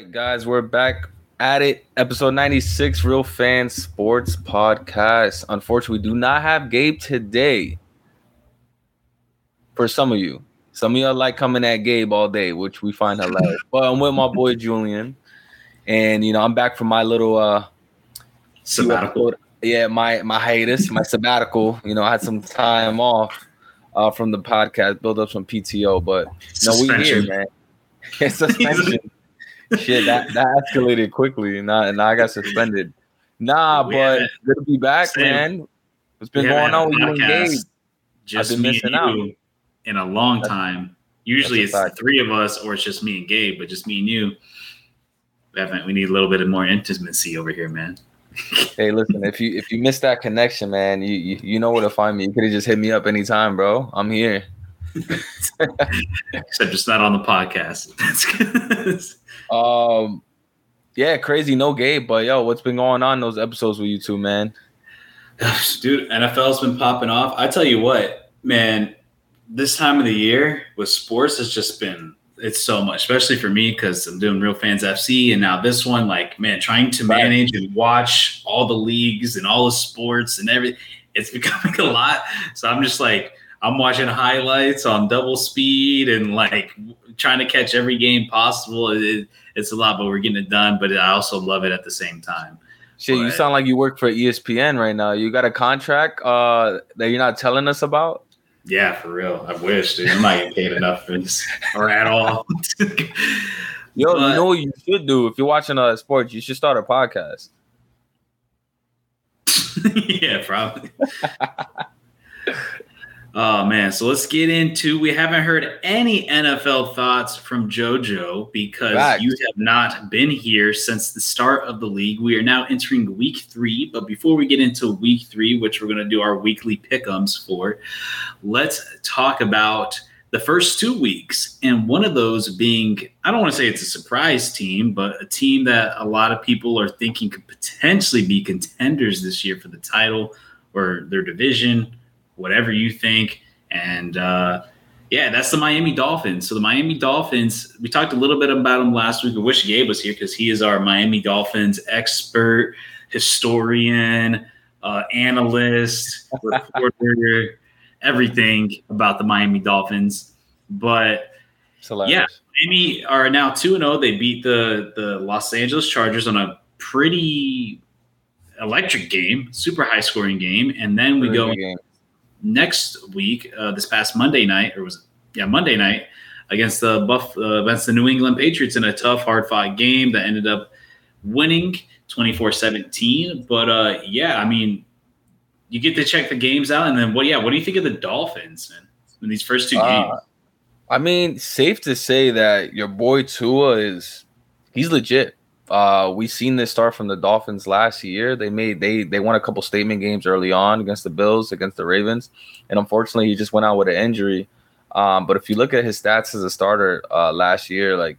right, guys, we're back at it. Episode 96, Real Fan Sports Podcast. Unfortunately, we do not have Gabe today. For some of you, some of y'all like coming at Gabe all day, which we find hilarious. but I'm with my boy Julian, and you know I'm back from my little uh sabbatical. Yeah, my my hiatus, my sabbatical. You know, I had some time off uh, from the podcast, build up some PTO, but no, we here, man. It's suspension. Shit, that, that escalated quickly, and now, and I got suspended. Nah, we but good to be back, same. man. What's been going on with you and Gabe? Just I've been missing out in a long that's, time. Usually it's the three of us, or it's just me and Gabe, but just me and you. We need a little bit of more intimacy over here, man. hey, listen, if you if you missed that connection, man, you you, you know where to find me. You could have just hit me up anytime, bro. I'm here. Except just not on the podcast. um, yeah, crazy. No Gabe, but yo, what's been going on those episodes with you two, man? Dude, NFL's been popping off. I tell you what, man, this time of the year with sports has just been it's so much, especially for me because I'm doing Real Fans FC, and now this one, like man, trying to manage and watch all the leagues and all the sports and everything, it's becoming a lot. So I'm just like I'm watching highlights on double speed and like trying to catch every game possible. It, it's a lot, but we're getting it done. But I also love it at the same time. Shit, but, you sound like you work for ESPN right now. You got a contract uh, that you're not telling us about? Yeah, for real. I wish, dude. I'm not getting paid enough for this or at all. Yo, but, you know what you should do if you're watching uh sports? You should start a podcast. yeah, probably. Oh man, so let's get into. We haven't heard any NFL thoughts from JoJo because Fact. you have not been here since the start of the league. We are now entering week three, but before we get into week three, which we're going to do our weekly pickums for, let's talk about the first two weeks, and one of those being I don't want to say it's a surprise team, but a team that a lot of people are thinking could potentially be contenders this year for the title or their division whatever you think. And uh, yeah, that's the Miami Dolphins. So the Miami Dolphins, we talked a little bit about them last week. I wish Gabe was here because he is our Miami Dolphins expert, historian, uh, analyst, reporter, everything about the Miami Dolphins. But yeah, Miami are now two and zero. Oh. They beat the the Los Angeles Chargers on a pretty electric game, super high scoring game, and then we go next week, uh, this past Monday night, or was it, yeah Monday night against the Buff uh, against the New England Patriots in a tough, hard fought game that ended up winning 24-17. But uh, yeah, I mean, you get to check the games out, and then what? Yeah, what do you think of the Dolphins man, in these first two uh, games? I mean, safe to say that your boy Tua is he's legit. Uh, we seen this start from the Dolphins last year. They made they they won a couple statement games early on against the Bills, against the Ravens, and unfortunately he just went out with an injury. Um, but if you look at his stats as a starter uh, last year, like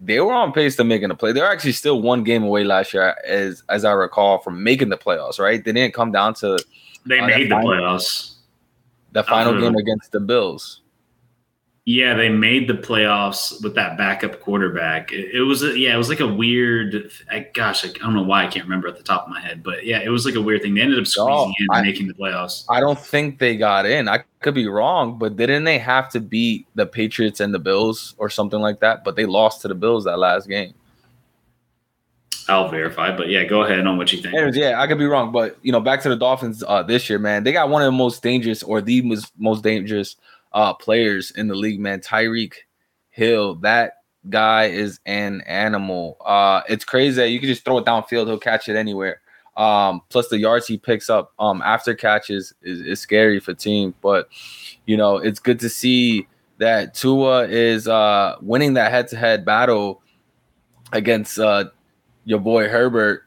they were on pace to making the play. They're actually still one game away last year, as as I recall, from making the playoffs. Right? They didn't come down to they uh, made the playoffs. The final game against the Bills. Yeah, they made the playoffs with that backup quarterback. It, it was a, yeah, it was like a weird. I, gosh, I, I, don't know why I can't remember at the top of my head, but yeah, it was like a weird thing. They ended up squeezing oh, in I, making the playoffs. I don't think they got in. I could be wrong, but didn't they have to beat the Patriots and the Bills or something like that? But they lost to the Bills that last game. I'll verify, but yeah, go ahead on what you think. Anyways, yeah, I could be wrong, but you know, back to the Dolphins uh, this year, man, they got one of the most dangerous or the most, most dangerous uh, players in the league, man. Tyreek Hill, that guy is an animal. Uh, it's crazy that you can just throw it downfield, he'll catch it anywhere. Um, plus the yards he picks up um, after catches is, is scary for team. But you know, it's good to see that Tua is uh, winning that head-to-head battle against uh, your boy Herbert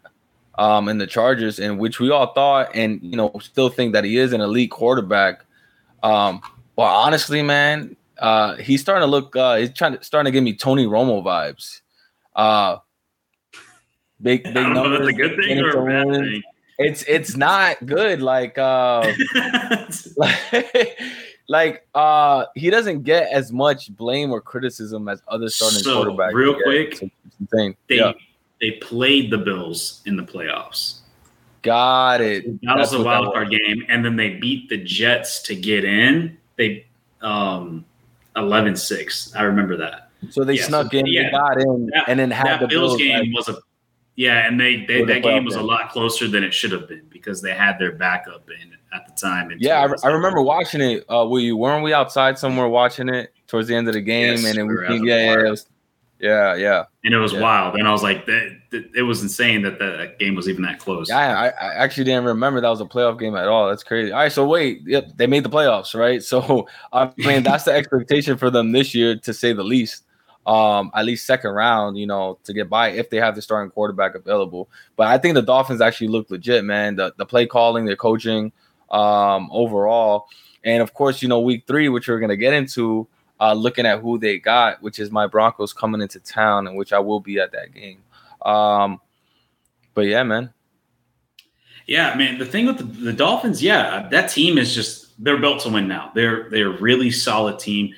um, in the Chargers, in which we all thought and you know still think that he is an elite quarterback. Um, well, honestly, man, uh, he's starting to look. Uh, he's trying to starting to give me Tony Romo vibes. Uh, big big numbers. A good thing or a bad thing. It's it's not good. Like uh, like, like uh, he doesn't get as much blame or criticism as other starting so, quarterbacks. Real quick, insane. They yeah. they played the Bills in the playoffs. Got it. That That's was a wild card game, and then they beat the Jets to get in. They um 11-6. I remember that. So they yeah, snuck so, in, yeah, got in, that, and then had the Bills, Bills game was a yeah, and they, they that game was a lot closer than it should have been because they had their backup in at the time. Yeah, I, I, remember watching it. Uh, were you weren't we outside somewhere watching it towards the end of the game? Yes, and then we, we yeah, yeah, was, yeah, yeah, and it was yeah. wild. And I was like, that, that, it was insane that the game was even that close. Yeah, I, I, actually didn't remember that was a playoff game at all. That's crazy. All right, so wait, yep, they made the playoffs, right? So I mean, that's the expectation for them this year, to say the least um, at least second round, you know, to get by if they have the starting quarterback available. But I think the Dolphins actually look legit, man. The the play calling, their coaching, um, overall, and of course, you know, week three, which we're gonna get into, uh, looking at who they got, which is my Broncos coming into town, and which I will be at that game. Um, but yeah, man. Yeah, man. The thing with the, the Dolphins, yeah, that team is just they're built to win now. They're they're really solid team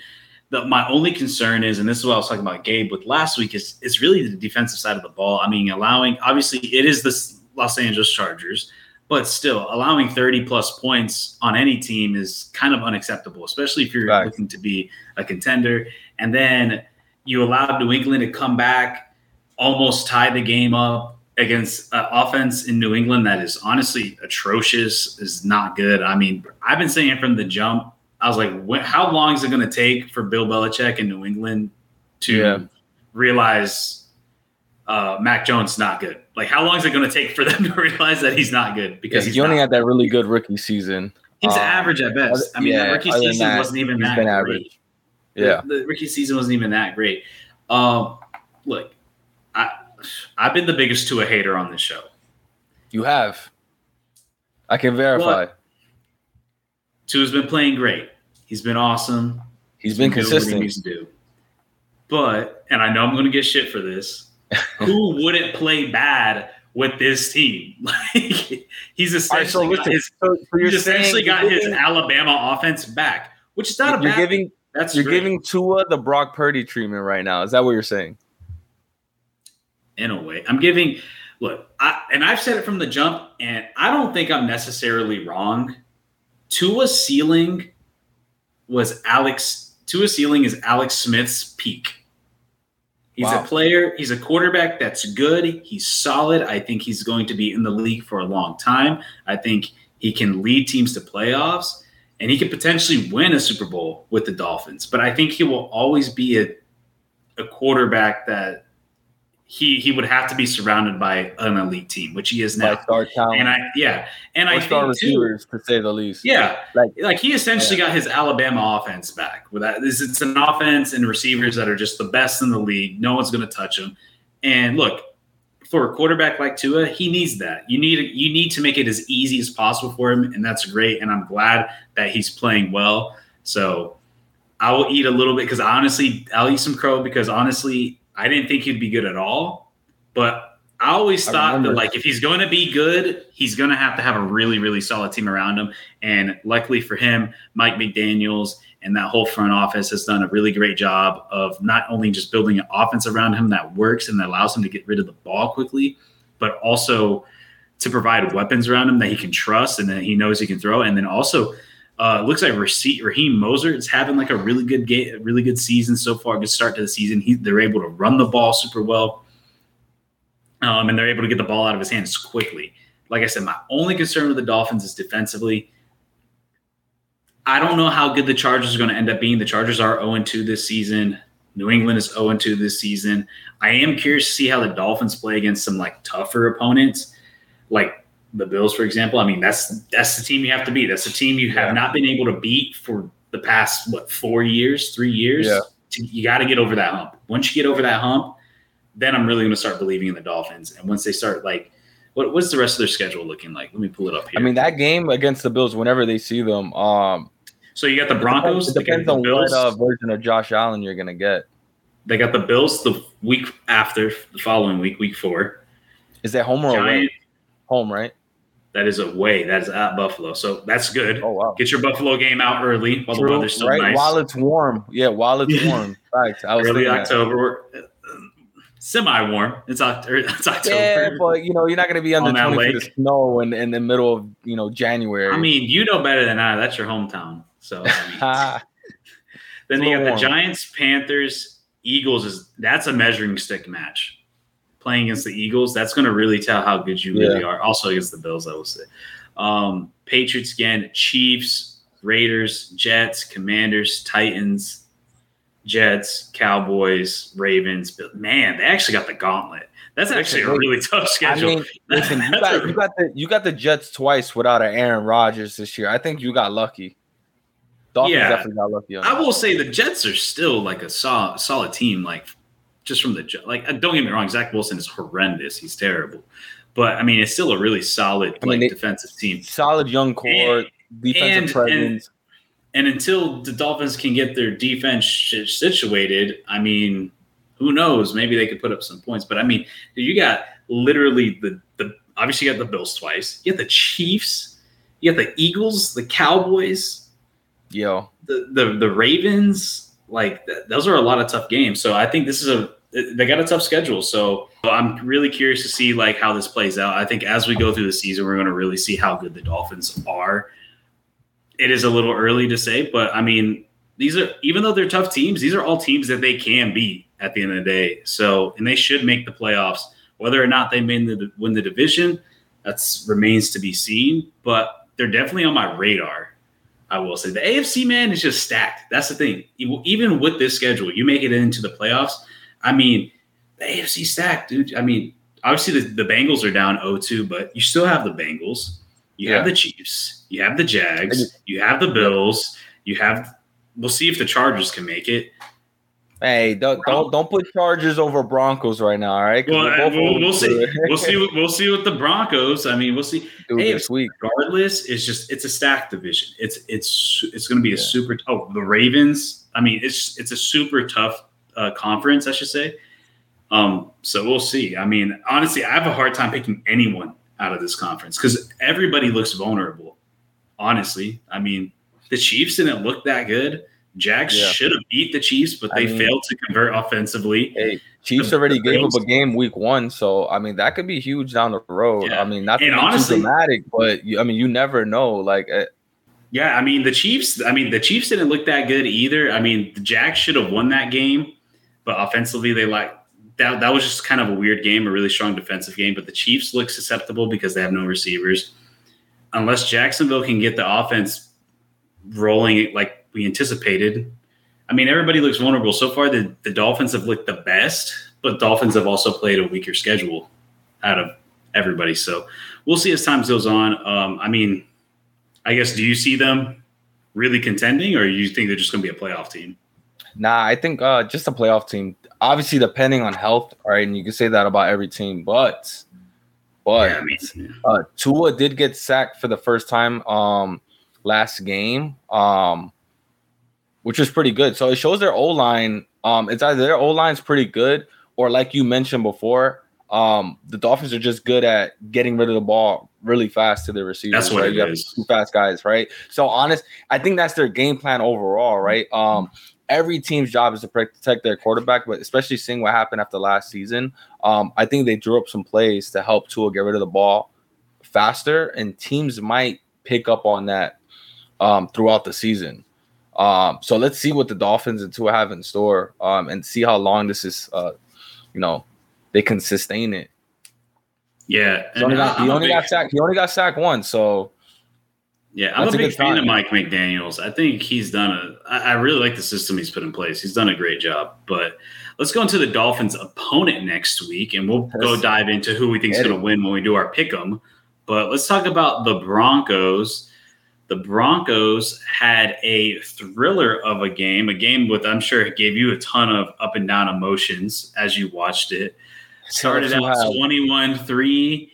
the, my only concern is, and this is what I was talking about Gabe with last week, is it's really the defensive side of the ball. I mean, allowing obviously it is the Los Angeles Chargers, but still allowing 30 plus points on any team is kind of unacceptable, especially if you're right. looking to be a contender. And then you allowed New England to come back, almost tie the game up against uh, offense in New England that is honestly atrocious, is not good. I mean, I've been saying from the jump I was like, when, how long is it going to take for Bill Belichick in New England to yeah. realize uh, Mac Jones not good? Like, how long is it going to take for them to realize that he's not good? Because yeah, he only had that really good rookie season. He's um, average at best. I mean, yeah, the rookie season that, wasn't even that great. Average. Yeah, the, the, rookie season wasn't even that great. Um, look, I I've been the biggest Tua hater on this show. You have. I can verify. Tua's been playing great. He's been awesome. he's, he's been, been consistent. He needs to do. But, and I know I'm going to get shit for this. who wouldn't play bad with this team? Like he's essentially right, so got his, so, he's essentially got his Alabama offense back, which is not a you're bad giving. That's you're great. giving Tua the Brock Purdy treatment right now. Is that what you're saying? In a way, I'm giving. Look, I, and I've said it from the jump, and I don't think I'm necessarily wrong Tua's ceiling was Alex. Tua's ceiling is Alex Smith's peak. He's wow. a player. He's a quarterback that's good. He's solid. I think he's going to be in the league for a long time. I think he can lead teams to playoffs, and he could potentially win a Super Bowl with the Dolphins. But I think he will always be a a quarterback that he he would have to be surrounded by an elite team, which he is now. By star talent. And I yeah, and or I star think receivers too, to say the least. Yeah, like like he essentially yeah. got his Alabama offense back. With that, it's an offense and receivers that are just the best in the league. No one's going to touch him. And look, for a quarterback like Tua, he needs that. You need you need to make it as easy as possible for him, and that's great. And I'm glad that he's playing well. So I will eat a little bit because honestly, I'll eat some crow because honestly, I didn't think he'd be good at all, but I always I thought that like if he's going to be good, he's going to have to have a really really solid team around him. And luckily for him, Mike McDaniel's and that whole front office has done a really great job of not only just building an offense around him that works and that allows him to get rid of the ball quickly, but also to provide weapons around him that he can trust and that he knows he can throw. And then also uh, looks like Raheem Mostert is having like a really good game, really good season so far. Good start to the season. He, they're able to run the ball super well, um, and they're able to get the ball out of his hands quickly. Like I said, my only concern with the Dolphins is defensively. I don't know how good the Chargers are going to end up being. The Chargers are 0 2 this season. New England is 0 2 this season. I am curious to see how the Dolphins play against some like tougher opponents. Like the Bills, for example. I mean, that's that's the team you have to beat. That's the team you have yeah. not been able to beat for the past what four years, three years. Yeah. You got to get over that hump. Once you get over that hump, then I'm really going to start believing in the Dolphins. And once they start like, what, what's the rest of their schedule looking like? Let me pull it up here. I mean, that game against the Bills, whenever they see them, um, so you got the Broncos. It depends, it depends on Bills. what uh, version of Josh Allen you're going to get. They got the Bills the week after, the following week, week four. Is that home or away? Home, right? That is away. That is at Buffalo. So that's good. Oh wow! Get your Buffalo game out early while True, the weather's still right? nice. While it's warm. Yeah, while it's warm. right. I was early October. Uh, semi warm. It's, er, October. It's October. Yeah, but you know you're not going to be under On that 20 feet of snow in, in the middle of you know January. I mean, you know better than I. That's your hometown. So I mean, then you got little the. Giants, Panthers, Eagles. Is that's a measuring stick match. Playing against the Eagles, that's going to really tell how good you really are. Also against the Bills, I will say. Um, Patriots again, Chiefs, Raiders, Jets, Commanders, Titans, Jets, Cowboys, Ravens. But man, they actually got the gauntlet. That's actually a really tough schedule. I mean, listen, you got you got the you got the Jets twice without an Aaron Rodgers this year. I think you got lucky. Dolphins Yeah. definitely got lucky I will say the Jets are still like a solid, solid team. Like just from the like, uh, don't get me wrong, Zach Wilson is horrendous. He's terrible, but I mean, it's still a really solid I mean, like defensive team. Solid young core, defensive and- presence. And until the Dolphins can get their defense sh- situated, I mean, who knows? Maybe they could put up some points. But I mean, you got literally the the obviously you got the Bills twice. You got the Chiefs. You got the Eagles, the Cowboys. Yo, the the the Ravens, like th- those are a lot of tough games. So I think this is a they got a tough schedule. So I'm really curious to see like how this plays out. I think as we go through the season, we're going to really see how good the Dolphins are. It is a little early to say, but I mean, these are even though they're tough teams, these are all teams that they can beat at the end of the day. So and they should make the playoffs. Whether or not they win the win the division, that's remains to be seen. But they're definitely on my radar. I will say the AFC man is just stacked. That's the thing. Even with this schedule, you make it into the playoffs. I mean, the AFC stack, dude. I mean, obviously the, the Bengals are down 0-2, but you still have the Bengals. You have the Chiefs. You have the Jags. You have the Bills. You have. We'll see if the Chargers can make it. hey, don't don't, don't put Chargers over Broncos right now, All right. Well, uh, we'll, we'll see. We'll see. what- We'll see with the Broncos. I mean, we'll see. Dude, Hey, this week. regardless, it's just it's a stacked division. It's it's it's going to be a super. Oh, the Ravens. I mean, it's it's a super tough uh, conference, I should say. Um, so we'll see. I mean, honestly, I have a hard time picking anyone out of this conference because everybody looks vulnerable. Honestly, I mean, the Chiefs didn't look that good. Jags Yeah. should have beat the Chiefs, but I they mean- failed to convert offensively. Hey, Chiefs The- already the gave up a game week one, so I mean that could be huge down the road. Yeah. I mean, not And honestly- dramatic, but you, I mean, you never know. Like, uh, Yeah, I mean the Chiefs. I mean the Chiefs didn't look that good either. I mean the Jags should have won that game, but offensively they like that. That was just kind of a weird game, a really strong defensive game. But the Chiefs look susceptible because they have no receivers. Unless Jacksonville can get the offense rolling like we anticipated. I mean everybody looks vulnerable so far. The the Dolphins have looked the best, but Dolphins have also played a weaker schedule out of everybody. So we'll see as time goes on. Um, I mean. I guess do you see them really contending, or you think they're just going to be a playoff team? Nah, I think uh just a playoff team. Obviously, depending on health, all right, and you can say that about every team, but but yeah, I mean, uh, Tua did get sacked for the first time um last game, um, which was pretty good. So it shows their O line. Um, it's either their O line's pretty good, or like you mentioned before, um, the Dolphins are just good at getting rid of the ball really fast to their receivers. That's what right? it You have is. Two fast guys, right? So honest, I think that's their game plan overall, right? Um, every team's job is to protect their quarterback, but especially seeing what happened after last season, um, I think they drew up some plays to help Tua get rid of the ball faster, and teams might pick up on that um, throughout the season. Um, so let's see what the Dolphins and Tua have in store, um, and see how long this is. Uh, you know, they can sustain it. yeah. He only, got, he only got sacked. He only got sacked once. So Yeah, I'm That's a a big good fan of. Mike McDaniel's. I think he's done a. I I really like the system he's put in place. He's done a great job. But let's go into the Dolphins' opponent next week, and we'll go dive into who we think is going to win when we do our pick 'em. But let's talk about the Broncos. The Broncos had a thriller of a game, a game with I'm sure it gave you a ton of up and down emotions as you watched it. Started out 21 3,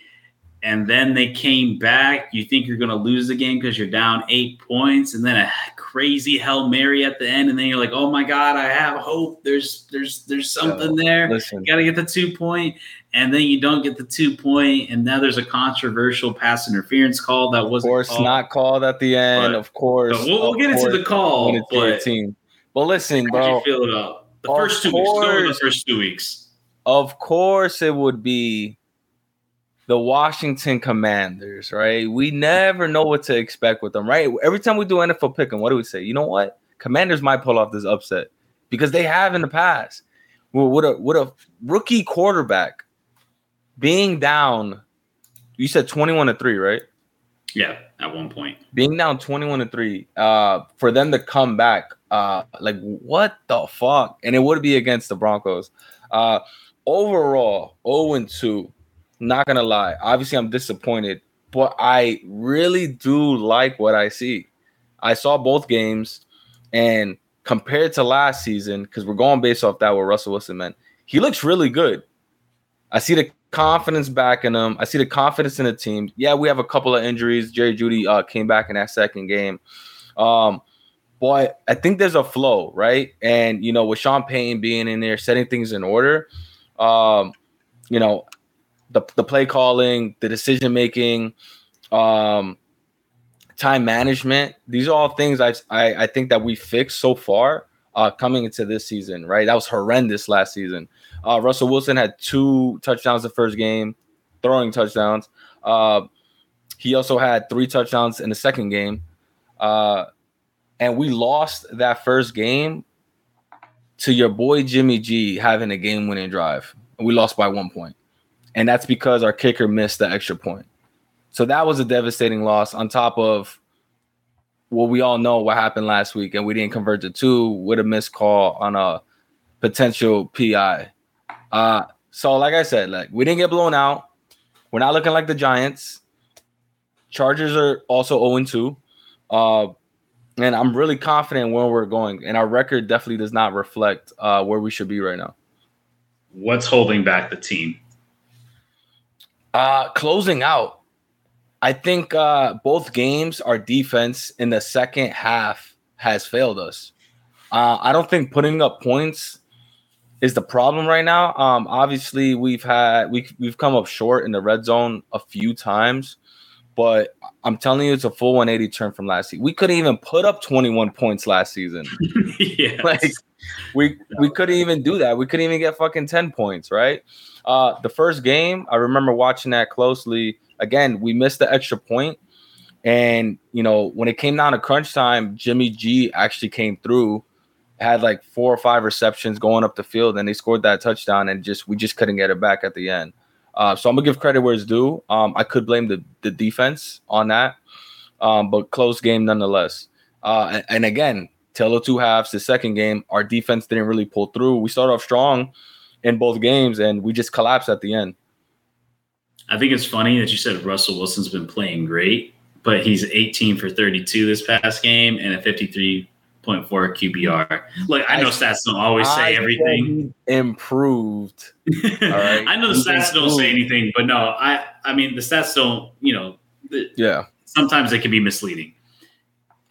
and then they came back. You think you're going to lose the game because you're down eight points, and then a crazy Hail Mary at the end, and then you're like, oh my God, I have hope. There's there's there's something there. Listen, You got to get the two point, and then you don't get the two point, and now there's a controversial pass interference call that wasn't course, called. not called at the end. But- of course, we'll, we'll of get into the call. when it's your But team. But listen, how do you bro. feel about the first two weeks? The first two weeks. of course it would be the Washington Commanders, right? We never know what to expect with them, right? Every time we do NFL pick them, what do we say? You know what? Commanders might pull off this upset because they have in the past. Well, with a what a rookie quarterback being down, you said 21 to 3, right? Yeah, at one point. Being down 21 to 3, uh, for them to come back, uh, like what the fuck? And it would be against the Broncos. Uh overall, 0 and 2 not gonna lie. Obviously, I'm disappointed, but I really do like what I see. I saw both games, and compared to last season, because we're going based off that what Russell Wilson meant, he looks really good. I see the confidence back in him. I see the confidence in the team. Yeah, we have a couple of injuries. Jerry Jeudy uh, came back in that second game. Um, but I think there's a flow, right? And you know, with Sean Payton being in there, setting things in order, um, you know, the, the play calling, the decision making, um, time management. These are all things I, I, I think that we fixed so far uh, coming into this season. Right, that was horrendous last season. Uh, Russell Wilson had two touchdowns the first game, throwing touchdowns. Uh, he also had three touchdowns in the second game, uh, and we lost that first game to your boy Jimmy G having a game-winning drive. We lost by one point and that's because our kicker missed the extra point. So that was a devastating loss on top of what we all know what happened last week, and we didn't convert to two with a missed call on a potential PI. Uh, so like I said, like we didn't get blown out. We're not looking like the Giants. Chargers are also 0 2. Uh, and I'm really confident where we're going. And our record definitely does not reflect uh, where we should be right now. What's holding back the team? Uh, closing out, I think uh, both games, our defense in the second half has failed us. Uh, I don't think putting up points is the problem right now. Um, obviously, we've had we we've come up short in the red zone a few times, but I'm telling you, it's a full 180 turn from last season. We couldn't even put up 21 points last season. yeah, like we we couldn't even do that. We couldn't even get fucking 10 points, right? Uh, the first game, I remember watching that closely. Again, we missed the extra point, and you know when it came down to crunch time, Jimmy G actually came through, had like four or five receptions going up the field, and they scored that touchdown, and just we just couldn't get it back at the end. Uh, so I'm gonna give credit where it's due. Um, I could blame the the defense on that, um, but close game nonetheless. Uh, and, and again, tell two halves. The second game, our defense didn't really pull through. We started off strong in both games, and we just collapsed at the end. I think it's funny that you said Russell Wilson's been playing great, but he's 18 for 32 this past game and a 53.4 QBR. Look, I know stats don't always say everything. Improved. I know the stats don't say anything, but no, I I mean the stats don't, you know, yeah. Sometimes they can be misleading.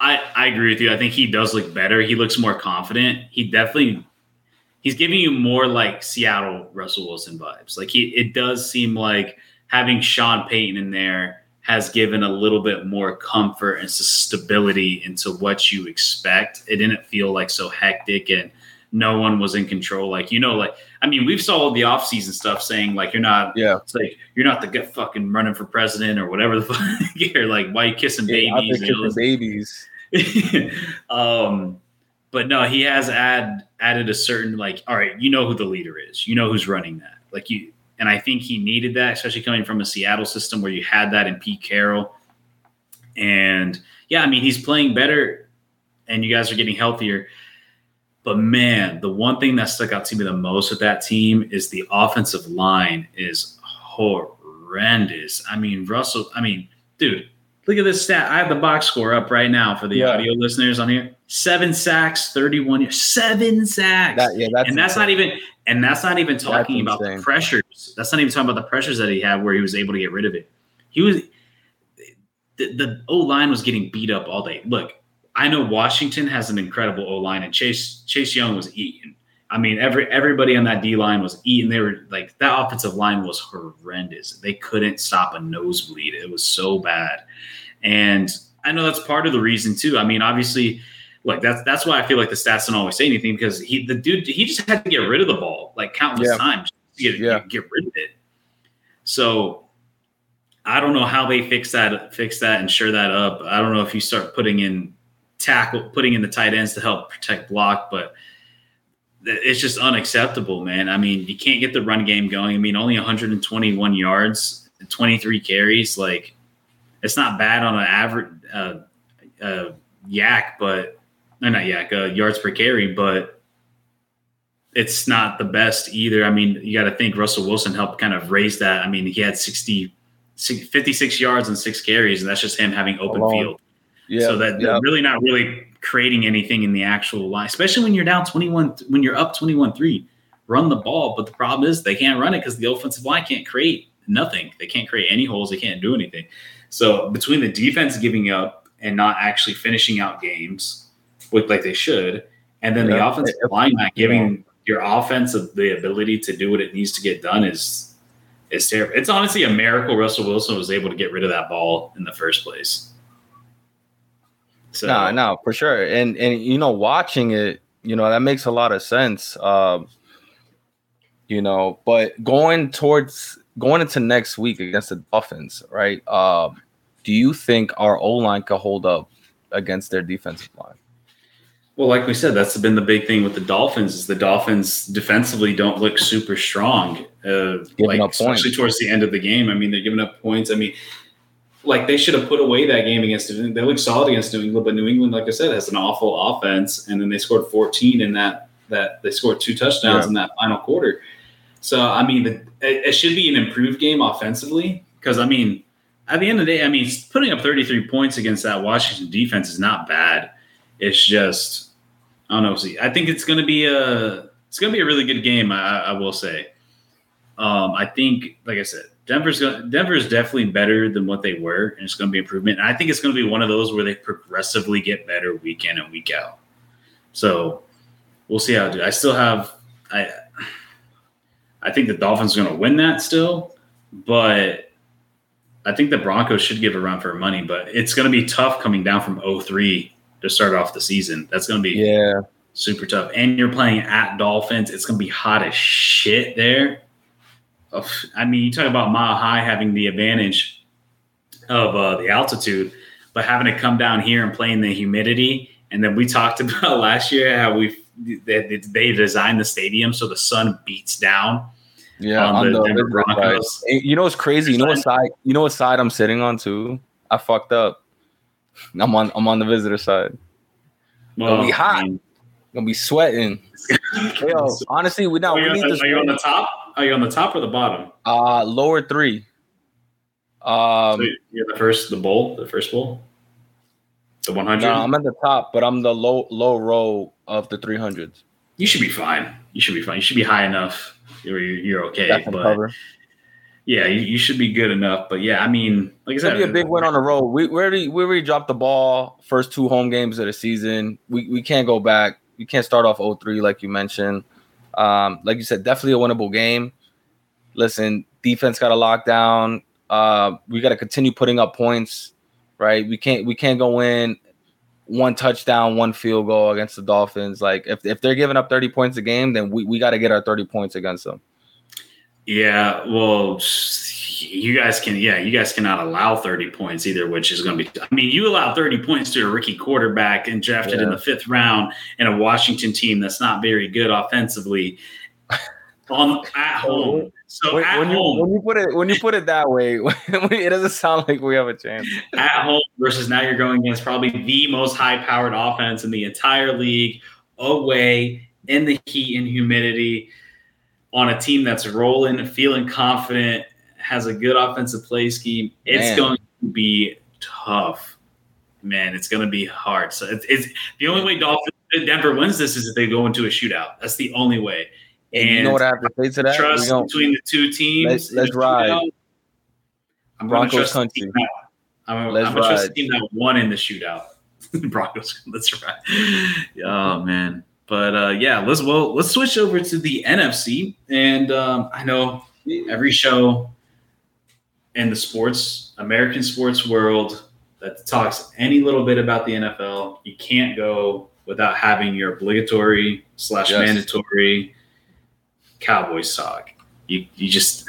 I, I agree with you. I think he does look better. He looks more confident. He definitely he's giving you more like Seattle Russell Wilson vibes. Like he, it does seem like having Sean Payton in there has given a little bit more comfort and stability into what you expect. It didn't feel like so hectic and no one was in control. Like, you know, like, I mean, we've saw the offseason stuff saying like, you're not, yeah, it's like, you're not the get fucking running for president or whatever the fuck you're like, why you kissing yeah, babies? Kissing babies. um, but no, he has add added a certain like, all right, you know who the leader is, you know who's running that, like you. And I think he needed that, especially coming from a Seattle system where you had that in Pete Carroll. And yeah, I mean, he's playing better, and you guys are getting healthier. But man, the one thing that stuck out to me the most with that team is the offensive line is horrendous. I mean, Russell, I mean, dude, look at this stat. I have the box score up right now for the yeah. audio listeners on here seven sacks, 31 years, seven sacks. That, yeah, that's and that's insane. not even and that's not even talking about the pressures. That's not even talking about the pressures that he had where he was able to get rid of it. He was the, the O line was getting beat up all day. Look, I know Washington has an incredible O line, and Chase Chase Young was eating. I mean, every everybody on that D line was eating. They were like that offensive line was horrendous. They couldn't stop a nosebleed. It was so bad, and I know that's part of the reason too. I mean, obviously, like that's that's why I feel like the stats don't always say anything because he the dude he just had to get rid of the ball like countless yeah. times get, yeah. get, get rid of it. So I don't know how they fix that, fix that, and sure that up. I don't know if you start putting in tackle, putting in the tight ends to help protect block, but it's just unacceptable, man. I mean, you can't get the run game going. I mean, only 121 yards, 23 carries. Like, it's not bad on an average uh, uh, YAC, but no, not YAC uh, yards per carry, but it's not the best either. I mean, you got to think Russell Wilson helped kind of raise that. I mean, he had 60, 56 yards and six carries, and that's just him having open Alone. field. Yeah, so that yeah. really not really creating anything in the actual line, especially when you're down 21, when you're up 21 3. Run the ball, but the problem is they can't run it because the offensive line can't create nothing. They can't create any holes. They can't do anything. So between the defense giving up and not actually finishing out games with like they should, and then yeah. the offensive line not giving your offense the ability to do what it needs to get done is is terrible. It's honestly a miracle Russell Wilson was able to get rid of that ball in the first place. So no, no, for sure. And and you know, watching it, you know, that makes a lot of sense. Um, you know, but going towards going into next week against the Dolphins, right? Um, do you think our O line could hold up against their defensive line? Well, like we said, that's been the big thing with the Dolphins is the Dolphins defensively don't look super strong. Uh, like especially towards the end of the game. I mean, they're giving up points. I mean, like they should have put away that game against New England. They looked solid against New England, but New England, like I said, has an awful offense, and then they scored 14 in that that they scored two touchdowns yeah. in that final quarter. So I mean, the, it, it, should be an improved game offensively because I mean, at the end of the day, I mean, putting up 33 points against that Washington defense is not bad. It's just I don't know. See, I think it's going to be a it's going to be a really good game. I, I will say. Um, I think, like I said, Denver's going Denver is definitely better than what they were, and it's going to be improvement. And I think it's going to be one of those where they progressively get better week in and week out. So we'll see how it do. I still have I I think the Dolphins are going to win that still, but I think the Broncos should give a run for money. But it's going to be tough coming down from 0-3 to start off the season. That's going to be yeah super tough. And you're playing at Dolphins. It's going to be hot as shit there. I mean, you talk about Mile High having the advantage of uh, the altitude, but having to come down here and play in the humidity. And then we talked about last year how we they, they designed the stadium so the sun beats down. Yeah, on, on the, the Denver Broncos. You know what's crazy? You know what side? You know what side I'm sitting on too? I fucked up. I'm on. I'm on the visitor side. Well, It'll be hot. I mean, gonna be sweating. Yo, honestly, we not. Are, we need on, are you on the top? Are you on the top or the bottom? Uh lower three. Um, so you're the first, the bowl, the first bowl, the 100. No, I'm at the top, but I'm the low low row of the 300s. You should be fine. You should be fine. You should be high enough. You're you're okay. but cover. yeah, you, you, should be good enough. But yeah, I mean, like I said, be a big win on the road. We we already we already dropped the ball first two home games of the season. We we can't go back you can't start off 0-3 like you mentioned. Um, like you said, definitely a winnable game. Listen, defense got a lockdown. Uh, we got to continue putting up points, right? We can't we can't go in one touchdown, one field goal against the Dolphins. Like if, if they're giving up 30 points a game, then we, we got to get our 30 points against them. Yeah, well, you guys can, yeah, you guys cannot allow 30 points either, which is going to be, I mean, you allow 30 points to a rookie quarterback and drafted yeah. in the fifth round in a Washington team that's not very good offensively on at home. So when, at when home, you, when you put it when you put it that way, it doesn't sound like we have a chance. At home versus now you're going against probably the most high-powered offense in the entire league, away in the heat and humidity, on a team that's rolling, feeling confident, has a good offensive play scheme. It's man. going to be tough, man. It's going to be hard. So it's, it's the only way Dolphins Denver wins this is if they go into a shootout. That's the only way. And, and you know what I have to say to that? Trust between the two teams. Let's, let's ride. Shootout, I'm Broncos country. I'm, let's I'm trust the team that won in the shootout. Broncos. Let's ride. Oh man. But uh, yeah, let's well let's switch over to the NFC. And um, I know every show in the sports, American sports world that talks any little bit about the NFL, you can't go without having your obligatory slash yes. mandatory Cowboys talk. You you just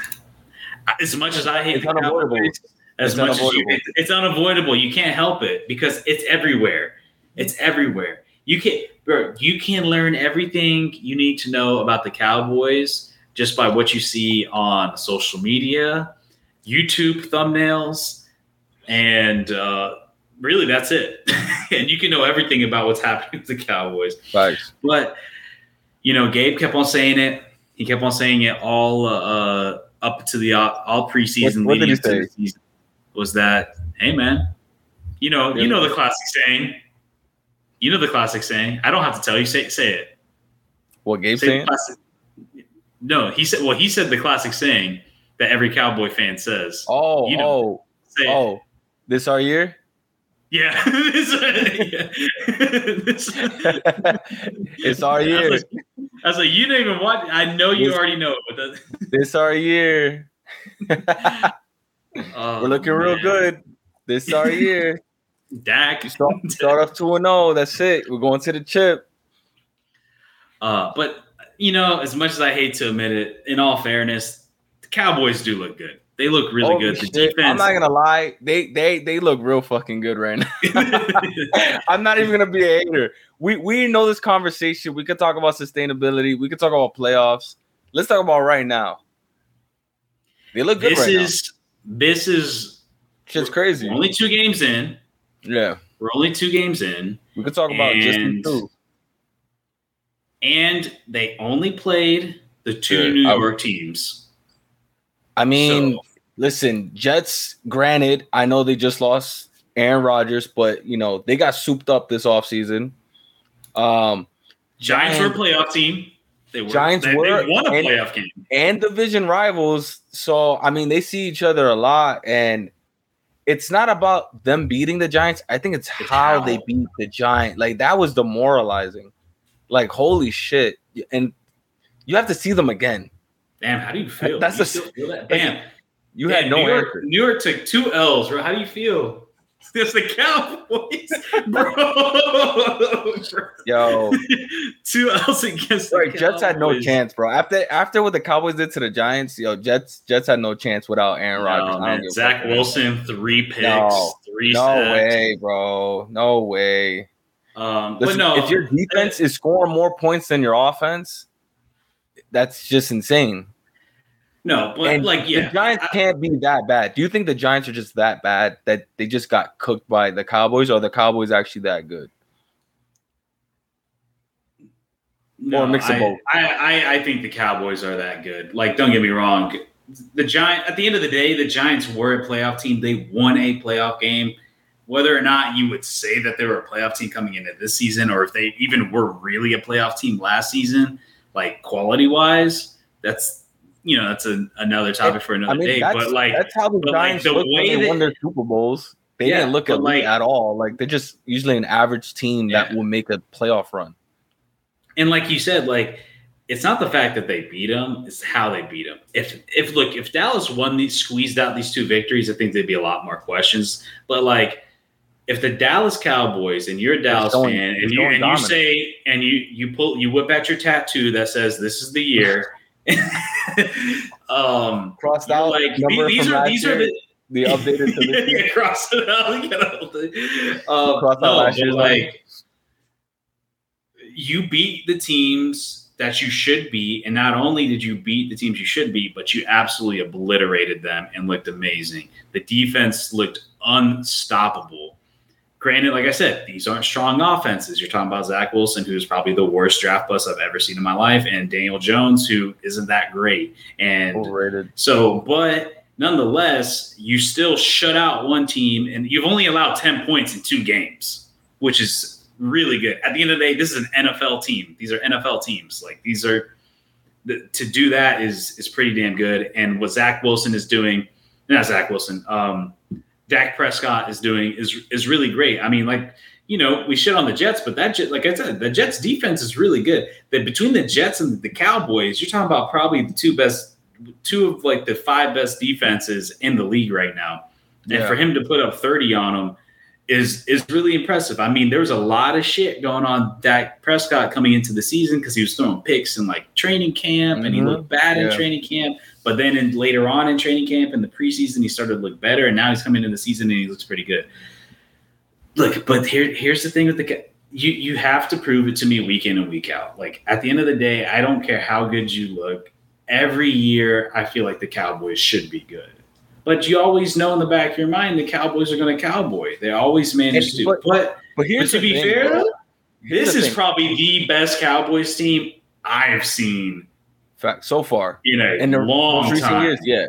as much as I hate it's unavoidable. Cowboys, as It's much unavoidable. as you, it's unavoidable. You can't help it because it's everywhere. It's everywhere. You can, bro. You can learn everything you need to know about the Cowboys just by what you see on social media, YouTube thumbnails, and uh, really that's it. and you can know everything about what's happening with the Cowboys. Facts. But you know, Gabe kept on saying it. He kept on saying it all uh, up to the all preseason. What- what did leading he up to say? the season was that, hey man, you know, you know the classic saying. You know the classic saying. I don't have to tell you. Say say it. What Gabe Say saying? No, he said. Well, he said the classic saying that every Cowboy fan says. Oh, you know, oh, oh. This our year? Yeah. This- yeah. This- it's our I was year. like- I was like, you didn't even watch. I know you This- already know it, but This our year. oh, We're looking real good. This our year. Dak. Start, start off 2 and 0. That's it. We're going to the chip. Uh, but you know, as much as I hate to admit it, in all fairness, Cowboys do look good. They look really Holy good. The shit. I'm not gonna lie. They they they look real fucking good right now. I'm not even gonna be a hater. We we know this conversation. We could talk about sustainability. We could talk about playoffs. Let's talk about right now. They look good this right is this is now. Shit's crazy. only two games in. yeah, We're only two games in, we could talk about just And- two. and they only played the two Sure, New I- York teams. I mean, So- listen, Jets. Granted, I know they just lost Aaron Rodgers, but you know they got souped up this offseason. Um, Giants were a playoff team. They were. Giants they, they were, won a and- playoff game. and division rivals. So I mean, they see each other a lot, and it's not about them beating the Giants. I think it's, It's how, how. they beat the Giant. Like that was demoralizing. Like holy shit! And you have to see them again. Damn, how do you feel? That's Do you a- still feel that? Damn, You Damn, had no New York, answer. New York took two L's, bro. How do you feel? It's the Cowboys, bro. Yo, two L's against the sorry, Jets had no chance, bro. After after what the Cowboys did to the Giants, yo, Jets Jets had no chance without Aaron Rodgers. I man. don't give a Zach. Wilson, three picks, No, three No sacks. way, bro. No way. Um, Listen, but no, if your defense is scoring more points than your offense, that's just insane. no, but and like, yeah, the Giants can't be that bad. Do you think the Giants are just that bad that they just got cooked by the Cowboys, or are the Cowboys actually that good? no, or mix of I, both? I, I, I think the Cowboys are that good. Like, don't get me wrong. The Giant at the end of the day, the Giants were a playoff team. They won a playoff game. Whether or not you would say that they were a playoff team coming into this season, or if they even were really a playoff team last season, like quality wise, that's you know that's a, another topic for another I mean, day. But like, that's how the but, like, Giants the look when way they won their Super Bowls. They Yeah, didn't look elite like- at all. Like they're just usually an average team that will make a playoff run. and like you said, like it's not the fact that they beat them; it's how they beat them. If if look, if Dallas won these, squeezed out these two victories, I think there'd be a lot more questions. But like, if the Dallas Cowboys and you're a Dallas going- fan, and you and dominant. you say and you you pull you whip out your tattoo that says this is the year. um, Crossed out like number these from are last these year, are the the updated to this year. yeah, cross it out. You gotta, uh, Cross out no, last but year's like you beat the teams that you should be, and not only did you beat the teams you should be, but you absolutely obliterated them and looked amazing. The defense looked unstoppable. Granted, like I said, these aren't strong offenses. You're talking about Zach Wilson, who's probably the worst draft bust I've ever seen in my life, and Daniel Jones, who isn't that great. And Overrated. so, but nonetheless, you still shut out one team, and you've only allowed 10 points in two games, which is really good. At the end of the day, this is an NFL team. These are NFL teams. Like these are to do that is is pretty damn good. And what Zach Wilson is doing, not Zach Wilson, um, Dak Prescott is doing is is really great. I mean, like you know, we shit on the Jets, but that Jet, like I said, the Jets defense is really good. That between the Jets and the Cowboys, you're talking about probably the two best, two of like the five best defenses in the league right now. And Yeah. for him to put up 30 on them is is really impressive. I mean, there was a lot of shit going on Dak Prescott coming into the season because he was throwing picks in like training camp mm-hmm. and he mm-hmm. looked bad yeah. in training camp. But then in, later on in training camp and the preseason, he started to look better, and now he's coming into the season and he looks pretty good. Look, but here here's the thing with the you you have to prove it to me week in and week out. Like at the end of the day, I don't care how good you look. Every year, I feel like the Cowboys should be good. But you always know in the back of your mind the Cowboys are going to cowboy. They always manage to. But, but, but, here's but to be thing, fair, though, this is thing. probably the best Cowboys team I've seen. Fact so far in a in the long recent time. years, yeah.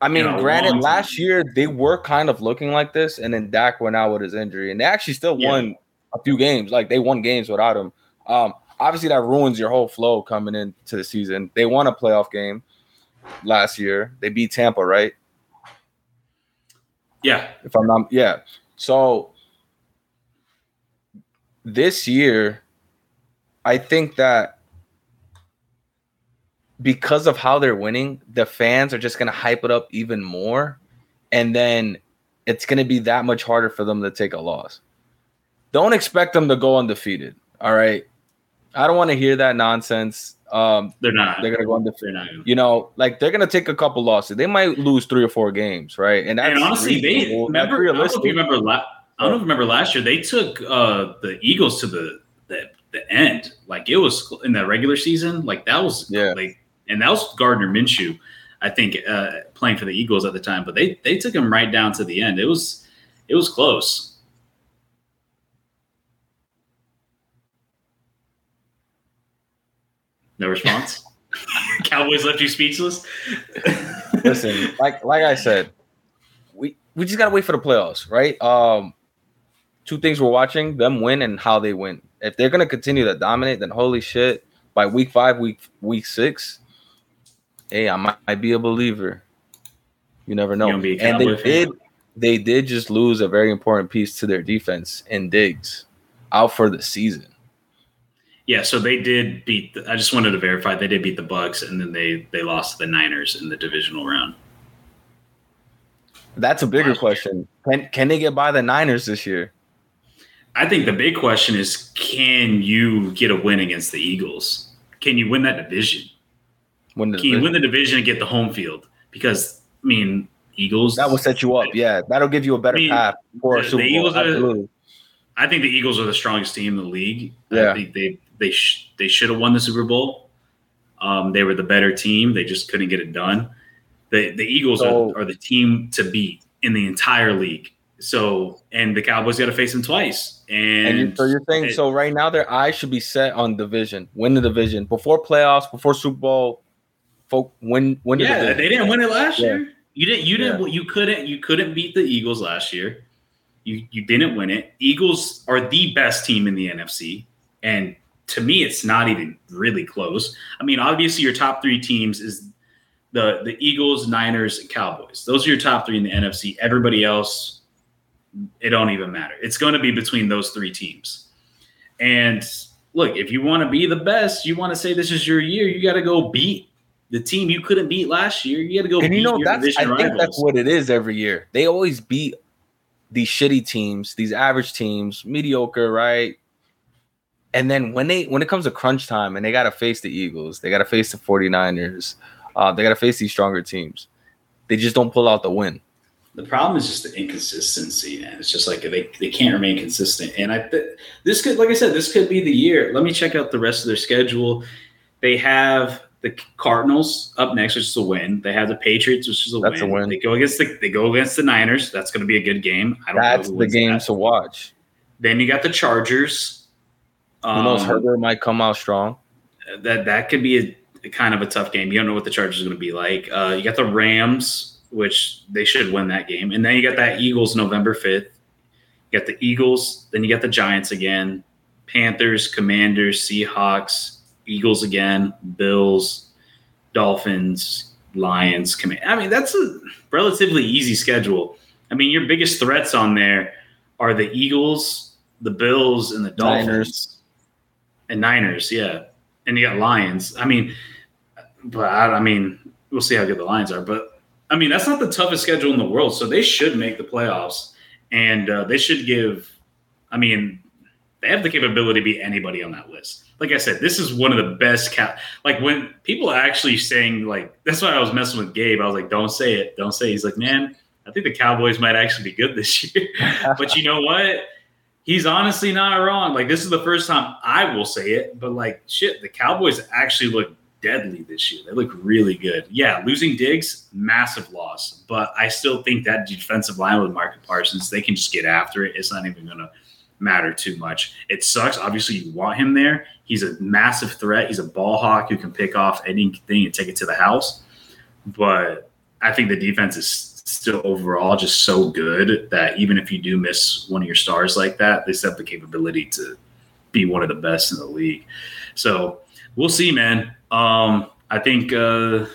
I mean, granted, last year they were kind of looking like this, and then Dak went out with his injury, and they actually still yeah. won a few games. Like they won games without him. Um, obviously, that ruins your whole flow coming into the season. They won a playoff game last year. They beat Tampa, right? Yeah. If I'm not, yeah. So this year, I think that because of how they're winning, the fans are just going to hype it up even more. And then it's going to be that much harder for them to take a loss. Don't expect them to go undefeated. All right. I don't want to hear that nonsense. Um, they're not. They're gonna go on the. You know, like they're gonna take a couple losses. They might lose three or four games, right? And, and honestly, they remember. I don't know if you remember. La- I don't know if you remember last year. They took uh, the Eagles to the, the the end. Like it was in the regular season. Like that was yeah. Like, and that was Gardner Minshew, I think, uh, playing for the Eagles at the time. But they they took him right down to the end. It was it was close. No response. Cowboys left you speechless. Listen, like like I said, we we just gotta wait for the playoffs, right? Um, two things we're watching: them win and how they win. If they're gonna continue to dominate, then holy shit! By week five, week week six, hey, I might, might be a believer. You never know. and they fan. did they did just lose a very important piece to their defense in Diggs out for the season. Yeah, so they did beat. The, I just wanted to verify they did beat the Bucs, and then they they lost to the Niners in the divisional round. That's a bigger question. Can can they get by the Niners this year? I think the big question is can you get a win against the Eagles? Can you win that division? Win can division. win the division and get the home field? Because I mean, Eagles that will set you up. Yeah, that'll give you a better I mean, path for a Super the Bowl. Are, I think the Eagles are the strongest team in the league. Yeah. I think they they sh- they should have won the Super Bowl. Um, they were the better team. They just couldn't get it done. The the Eagles so, are, are the team to beat in the entire league. So and the Cowboys got to face them twice. And, and so you're saying it, so right now their eyes should be set on division, win the division before playoffs, before Super Bowl. Folk win win. Yeah, the they didn't win it last yeah. year. You didn't. You didn't. Yeah. You couldn't. You couldn't beat the Eagles last year. You you didn't win it. Eagles are the best team in the NFC, and to me, it's not even really close. I mean, obviously, your top three teams is the the Eagles, Niners, and Cowboys. Those are your top three in the NFC. Everybody else, it don't even matter. It's going to be between those three teams. And look, if you want to be the best, you want to say this is your year. You got to go beat the team you couldn't beat last year. You got to go. And you know that's I think that's what it is every year. They always beat these shitty teams, these average teams, mediocre, right? and then when they when it comes to crunch time and they got to face the Eagles, they got to face the 49ers, uh, they got to face these stronger teams. They just don't pull out the win. The problem is just the inconsistency, and it's just like they, they can't remain consistent. And I th- this could, like I said, this could be the year. Let me check out the rest of their schedule. They have the Cardinals up next, which is a win. They have the Patriots, which is a, That's win. a win. They go against the they go against the Niners. That's going to be a good game. I don't That's know the game that. to watch. Then you got the Chargers who knows? Um, Herbert might come out strong. That that could be a, a, kind of a tough game. You don't know what the Chargers are going to be like. Uh, you got the Rams, which they should win that game, and then you got that Eagles November fifth. You got the Eagles, then you got the Giants again, Panthers, Commanders, Seahawks, Eagles again, Bills, Dolphins, Lions. Command. I mean, that's a relatively easy schedule. I mean, your biggest threats on there are the Eagles, the Bills, and the Dolphins. Niners and Niners, yeah, and you got Lions. I mean, but I, I mean, we'll see how good the Lions are. But I mean, that's not the toughest schedule in the world, so they should make the playoffs. and uh, they should give. I mean, they have the capability to be anybody on that list. Like I said, this is one of the best cap. Like when people are actually saying like that's why I was messing with Gabe. I was like, "Don't say it, don't say." It. He's like, "Man, I think the Cowboys might actually be good this year." but you know what? He's honestly not wrong. Like this is the first time I will say it, but like shit, the Cowboys actually look deadly this year. They look really good. Yeah, losing Diggs, massive loss, but I still think that defensive line with Micah Parsons, they can just get after it. It's not even going to matter too much. It sucks. Obviously, you want him there. He's a massive threat. He's a ball hawk who can pick off anything and take it to the house. But I think the defense is still overall just so good that even if you do miss one of your stars like that, they still have the capability to be one of the best in the league. So we'll see, man. Um, I think uh,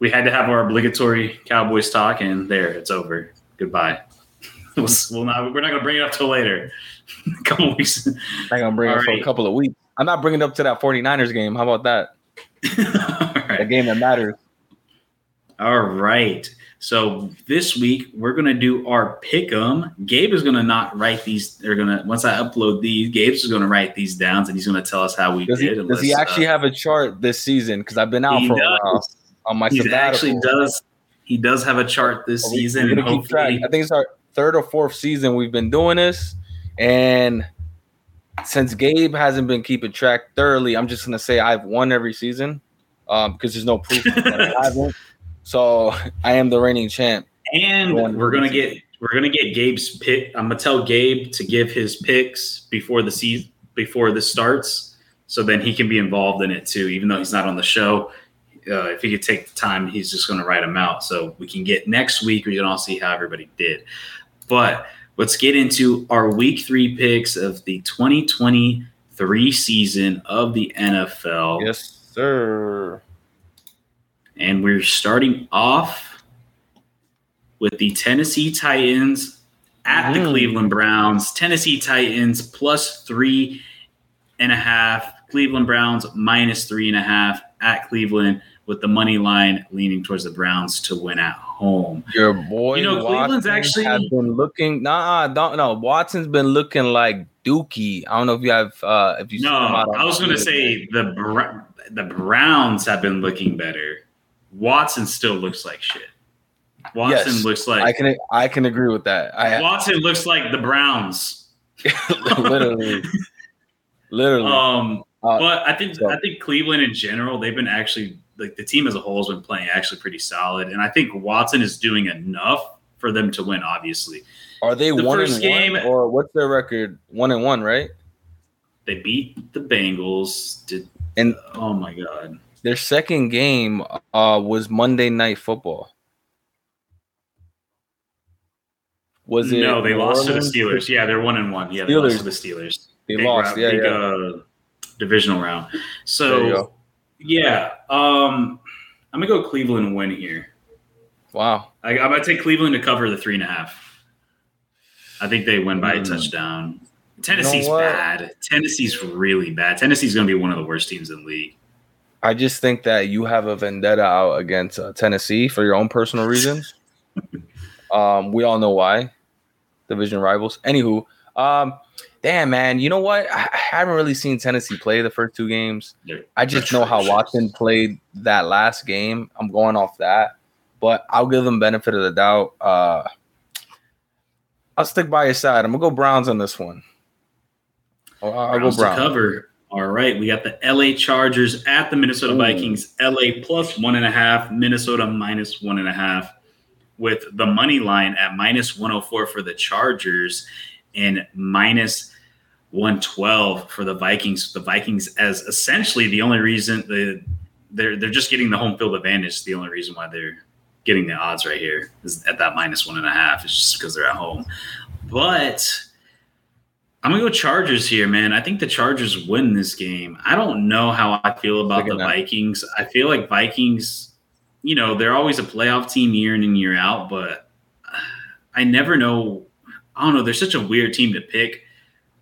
we had to have our obligatory Cowboys talk, and there, it's over. Goodbye. we'll, we'll not, we're not going to bring it up till later. a couple weeks. I'm going to bring All it right. for a couple of weeks. I'm not bringing it up to that 49ers game. How about that? right. The game that matters. All right. So this week we're gonna do our pick 'em. Gabe is gonna not write these. They're gonna once I upload these, Gabe's is gonna write these down and he's gonna tell us how we does did. He, does he actually uh, have a chart this season? Because I've been out for does. a while on my. He actually does. He does have a chart this well, season, I think it's our third or fourth season we've been doing this, and since Gabe hasn't been keeping track thoroughly, I'm just gonna say I've won every season um, because there's no proof that I haven't. So I am the reigning champ. And we're gonna get we're gonna get Gabe's pick. I'm gonna tell Gabe to give his picks before the season before this starts, so then he can be involved in it too. Even though he's not on the show, uh, if he could take the time, he's just gonna write them out. So we can get next week. We can all see how everybody did. But let's get into our week three picks of the 2023 season of the NFL. Yes, sir. And we're starting off with the Tennessee Titans at mm. the Cleveland Browns. Tennessee Titans plus three and a half. Cleveland Browns minus three and a half at Cleveland with the money line leaning towards the Browns to win at home. Your boy, you know, Cleveland's actually been looking. Nah, don't know. Watson's been looking like Dookie. I don't know if you have. uh If you no, I was going to say the the Browns have been looking better. Watson still looks like shit. Watson yes, looks like I can I can agree with that. I, Watson looks like the Browns. literally, literally. Um, uh, but I think so. I think Cleveland in general they've been actually like the team as a whole has been playing actually pretty solid, and I think Watson is doing enough for them to win. Obviously, are they the one first game one, or what's their record? One and one, right? They beat the Bengals. Did and oh my god, their second game uh, was Monday Night Football. Was it? No, they lost to the Steelers. Yeah, they're one and one. Yeah, they Steelers. lost to the Steelers. They big lost. Round, yeah, big, yeah. Uh, divisional round. So, yeah, um, I'm gonna go Cleveland win here. Wow. I, am gonna take Cleveland to cover the three and a half. I think they win by mm. a hmm. touchdown. Tennessee's you know bad. Tennessee's really bad. Tennessee's gonna be one of the worst teams in the league. I just think that you have a vendetta out against uh, Tennessee for your own personal reasons. um, we all know why. Division rivals. Anywho, um, damn man, you know what? I, haven't really seen Tennessee play the first two games. I just know how Watson played that last game. I'm going off that, but I'll give them benefit of the doubt. Uh, I'll stick by your side. I'm gonna go Browns on this one. I'll, I'll go Browns. cover. All right, we got the LA Chargers at the Minnesota Ooh. Vikings. LA plus one and a half, Minnesota minus one and a half, with the money line at minus 104 for the Chargers and minus 112 for the Vikings. The Vikings as essentially the only reason the they're they're just getting the home field advantage. The only reason why they're getting the odds right here is at that minus one and a half. It's just because they're at home. But I'm gonna go Chargers here, man. I think the Chargers win this game. I don't know how I feel about the Vikings. I feel like Vikings, you know, they're always a playoff team year in and year out, but I never know. I don't know. They're such a weird team to pick.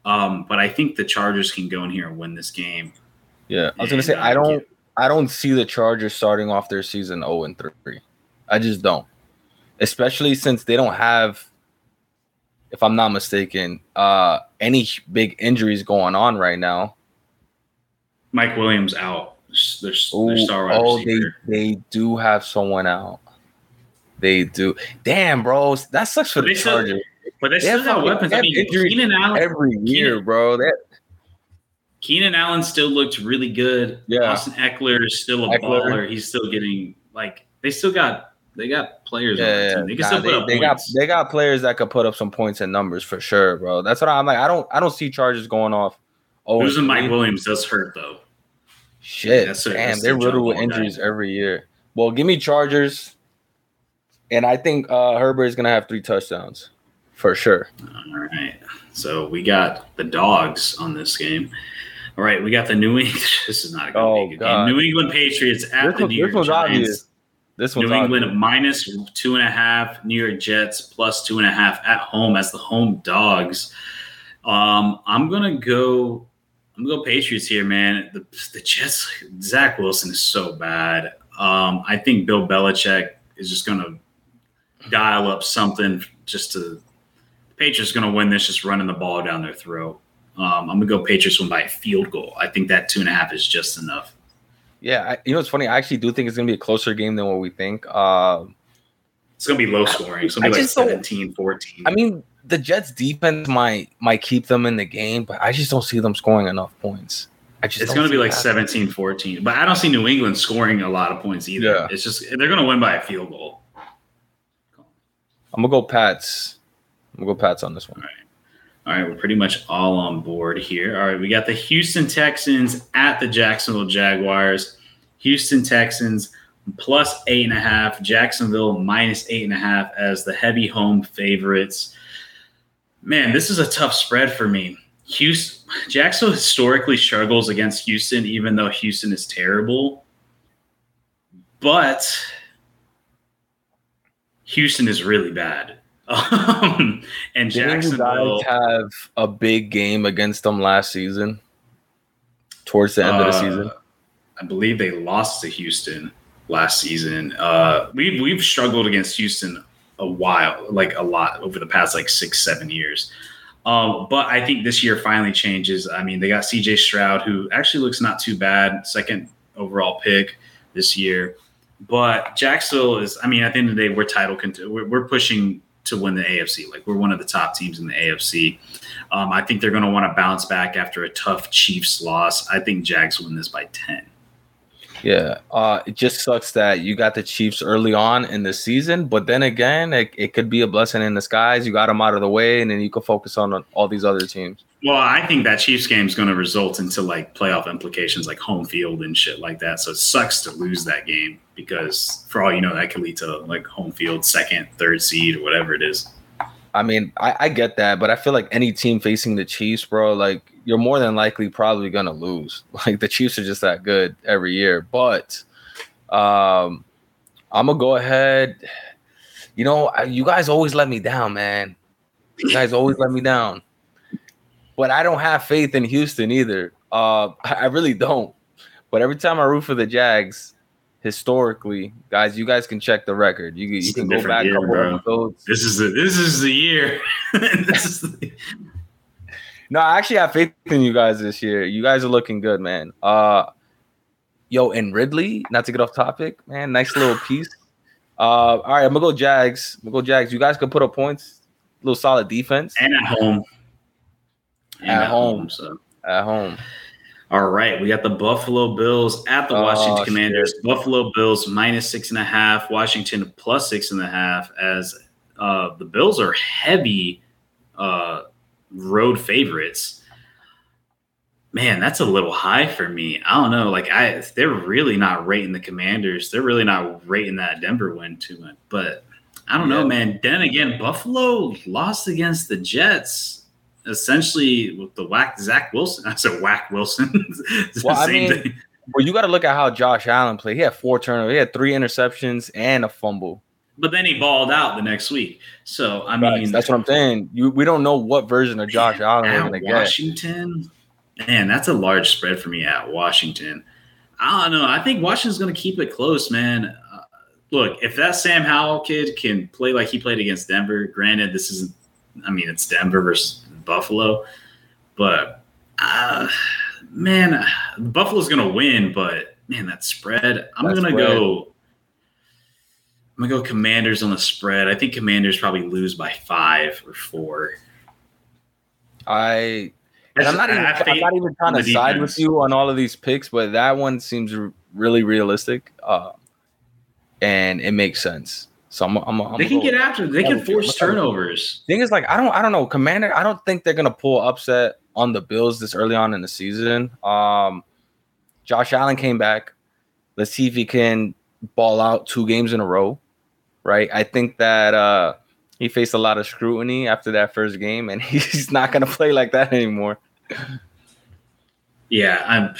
Um, but I think the Chargers can go in here and win this game. Yeah, I was gonna say uh, I don't. I don't see the Chargers starting off their season 0 and 3. I just don't. Especially since they don't have if I'm not mistaken. Uh, any big injuries going on right now? Mike Williams out. There's, there's star wide oh, they they do have someone out. They do. Damn, bro, that sucks for but the Chargers. Still, but they, they still got weapons. I mean, Keenan Allen every year, Keenan, bro. That Keenan Allen still looks really good. Yeah. Austin Ekeler is still a Ekeler. baller. He's still getting like they still got they got players yeah, on the team. They can nah, still put they, up they points. got they got players that could put up some points and numbers for sure, bro. That's what I'm like. I don't I don't see charges going off. Oh, losing Mike Williams does hurt though. Shit, that's a, damn, they're riddled with injuries guy. every year. Well, give me Chargers, and I think uh, Herbert is gonna have three touchdowns for sure. All right, so we got the dogs on this game. All right, we got the New England. This is not a good, oh, game. New England Patriots at this the New York Giants. This one's New England obvious. minus two and a half. New York Jets plus two and a half at home as the home dogs. Um, I'm gonna go. I'm gonna go Patriots here, man. The, the Jets. Zach Wilson is so bad. Um, I think Bill Belichick is just gonna dial up something just to. The Patriots gonna win this, just running the ball down their throat. Um, I'm gonna go Patriots win by a field goal. I think that two and a half is just enough. Yeah, I, you know it's funny. I actually do think it's gonna be a closer game than what we think. Uh, it's gonna be low scoring. It's gonna be I like 17, 14. I mean, the Jets defense might might keep them in the game, but I just don't see them scoring enough points. I just it's going to be like 17 14. But I don't see New England scoring a lot of points either. Yeah. It's just they're going to win by a field goal. I'm going to go Pats. To go Pats on this one. All right. All right, we're pretty much all on board here. All right, we got the Houston Texans at the Jacksonville Jaguars. Houston Texans plus eight and a half, Jacksonville minus eight and a half as the heavy home favorites. Man, this is a tough spread for me. Houston, Jacksonville historically struggles against Houston, even though Houston is terrible. But Houston is really bad. Um, and Jacksonville guys have a big game against them last season, towards the end uh, of the uh, season. I believe they lost to Houston last season. Uh, we've we've struggled against Houston a while, like a lot over the past like six seven years. Um, but I think this year finally changes. I mean, they got CJ Stroud, who actually looks not too bad, second overall pick this year. But Jacksonville is, I mean, at the end of the day, we're title cont- we're, we're pushing to win the AFC. Like we're one of the top teams in the AFC. Um, I think they're going to want to bounce back after a tough Chiefs loss. I think Jags win this by ten. Yeah, uh, it just sucks that you got the Chiefs early on in the season, but then again, it, it could be a blessing in disguise. You got them out of the way, and then you can focus on all these other teams. Well, I think that Chiefs game is going to result into like playoff implications, like home field and shit like that. So it sucks to lose that game because, for all you know, that could lead to like home field, second, third seed, or whatever it is. I mean, I, I get that, but I feel like any team facing the Chiefs, bro, like you're more than likely probably gonna lose. Like the Chiefs are just that good every year. But um I'm gonna go ahead. You know, you guys always let me down, man. You guys always let me down. But I don't have faith in Houston either. Uh I really don't. But every time I root for the Jags, historically, guys, you guys can check the record. You, you can go back year, a couple. This is the this is the year. is the... No, I actually have faith in you guys this year. You guys are looking good, man. Uh yo, and Ridley, not to get off topic, man. Nice little piece. Uh, all right, I'm gonna go Jags. I'm gonna go Jags. You guys can put up points. A little solid defense. And at home. At, at home. home. So at home. All right, we got the Buffalo Bills at the Washington oh, Commanders. Shit. Buffalo Bills minus six and a half, Washington plus six and a half. As uh, the Bills are heavy uh, road favorites. Man, that's a little high for me. I don't know. Like I, they're really not rating the Commanders. They're really not rating that Denver win too much. But I don't yeah. know, man. Then again, Buffalo lost against the Jets essentially with the whack Zach Wilson. I said whack Wilson. well, I mean, thing. well, you got to look at how Josh Allen played. He had four turnovers. He had three interceptions and a fumble. But then he balled out the next week. So I mean, that's what I'm saying. You, we don't know what version of Josh man, Allen we're going to get. Washington, man, that's a large spread for me at Washington. I don't know. I think Washington's going to keep it close, man. Uh, look, if that Sam Howell kid can play like he played against Denver, granted, this isn't I mean, it's Denver versus Buffalo, but uh, man, Buffalo's gonna win. But man, that spread, I'm that gonna spread. go. I'm gonna go Commanders on the spread. I think Commanders probably lose by five or four. I and I'm not even I'm not even trying to side with you on all of these picks, but that one seems really realistic, uh, and it makes sense. So I'm, I'm, I'm they can get after. They can force turnovers. Thing is, like I don't, I don't know, Commander. I don't think they're gonna pull upset on the Bills this early on in the season. Um, Josh Allen came back. Let's see if he can ball out two games in a row right? I think that uh, he faced a lot of scrutiny after that first game, and he's not going to play like that anymore. Yeah, I'm.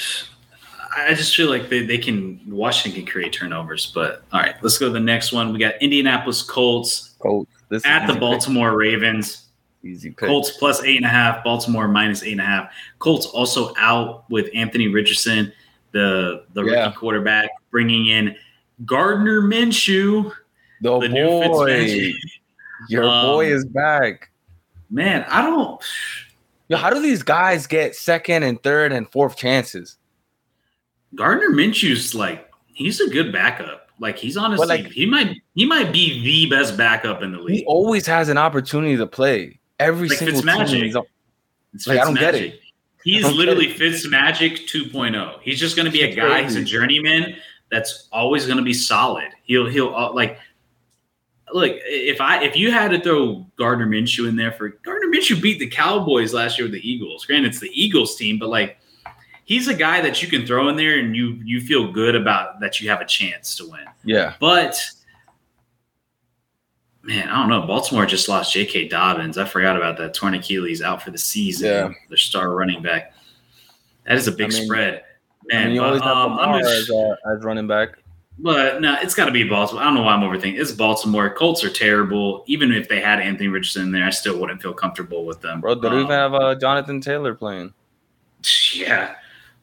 I just feel like they, they can Washington can create turnovers, but all right, let's go to the next one. We got Indianapolis Colts. Colts at the Baltimore pick. Ravens. Easy pick. Colts plus eight and a half. Baltimore minus eight and a half. Colts also out with Anthony Richardson, the the yeah. rookie quarterback, bringing in Gardner Minshew. The, the boy, your um, boy is back. Man, I don't. Yo, how do these guys get second and third and fourth chances? Gardner Minshew's like he's a good backup. Like he's honestly like, he might he might be the best backup in the league. He always has an opportunity to play every like single Fitzmagic. team. It's like, I don't get it. He's literally Fitz Magic 2.0. He's just going to be a guy. He's a journeyman that's always going to be solid. He'll he'll uh, like look, if I if you had to throw Gardner Minshew in there for Gardner Minshew beat the Cowboys last year with the Eagles. Granted, it's the Eagles team, but like he's a guy that you can throw in there and you you feel good about that you have a chance to win. Yeah. But man, I don't know. Baltimore just lost J.K. Dobbins. I forgot about that. Torn Achilles out for the season. Yeah. Their star running back. That is a big I mean, spread. Man, I mean, you always have um, Lamar as, uh, as running back. But no, it's got to be Baltimore. I don't know why I'm overthinking. It's Baltimore. Colts are terrible. Even if they had Anthony Richardson in there, I still wouldn't feel comfortable with them. Bro, they um, even have uh, Jonathan Taylor playing. Yeah.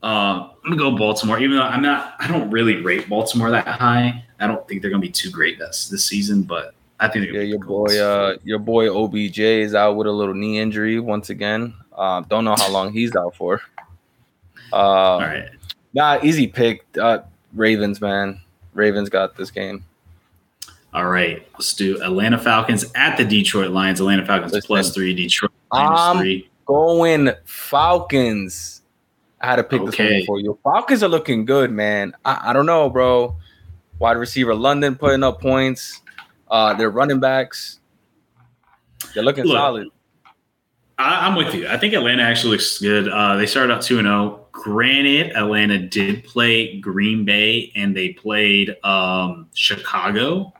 Uh, I'm gonna go Baltimore, even though I'm not. I don't really rate Baltimore that high. I don't think they're gonna be too great this this season, but I think yeah, your boy, uh, your boy OBJ is out with a little knee injury once again. Uh, don't know how long he's out for. Uh, All right, nah, easy pick. Uh, Ravens, man. Ravens got this game. All right, let's do Atlanta Falcons at the Detroit Lions. Atlanta Falcons Listen, plus three, Detroit minus I'm three. Going Falcons. I had to pick okay. this one for you. Falcons are looking good, man. I, I, don't know, bro. Wide receiver London putting up points. Uh, their running backs, they're looking Look, solid. I, am with you. I think Atlanta actually looks good. Uh, they started out 2 0. Granted, Atlanta did play Green Bay and they played um, Chicago,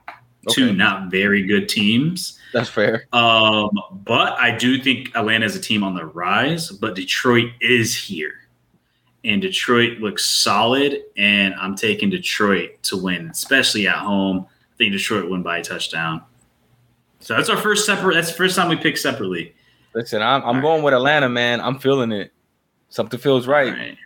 okay. two not very good teams. That's fair. Um, but I do think Atlanta is a team on the rise, but Detroit is here. And Detroit looks solid, and I'm taking Detroit to win, especially at home. I think Detroit win by a touchdown. So that's our first separate. That's the first time we pick separately. Listen, I'm, I'm going with Atlanta, man. I'm feeling it. Something feels right. right.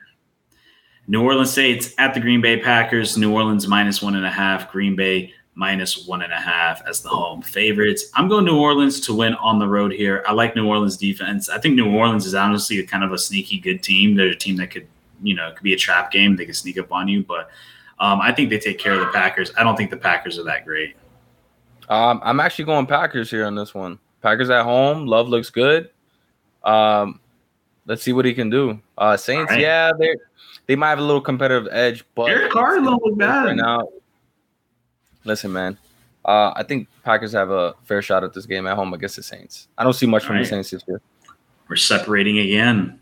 New Orleans Saints at the Green Bay Packers. New Orleans minus one and a half. Green Bay minus one and a half as the home favorites. I'm going New Orleans to win on the road here. I like New Orleans defense. I think New Orleans is honestly a kind of a sneaky good team. They're a team that could, you know, it could be a trap game. They could sneak up on you, but um, I think they take care of the Packers. I don't think the Packers are that great. Um, I'm actually going Packers here on this one. Packers at home. Love looks good. Um, let's see what he can do. Uh, Saints, right. yeah, they they might have a little competitive edge, but Derek Carr don't look bad right now. Listen, man. Uh, I think Packers have a fair shot at this game at home against the Saints. I don't see much All from right. the Saints this year. We're separating again.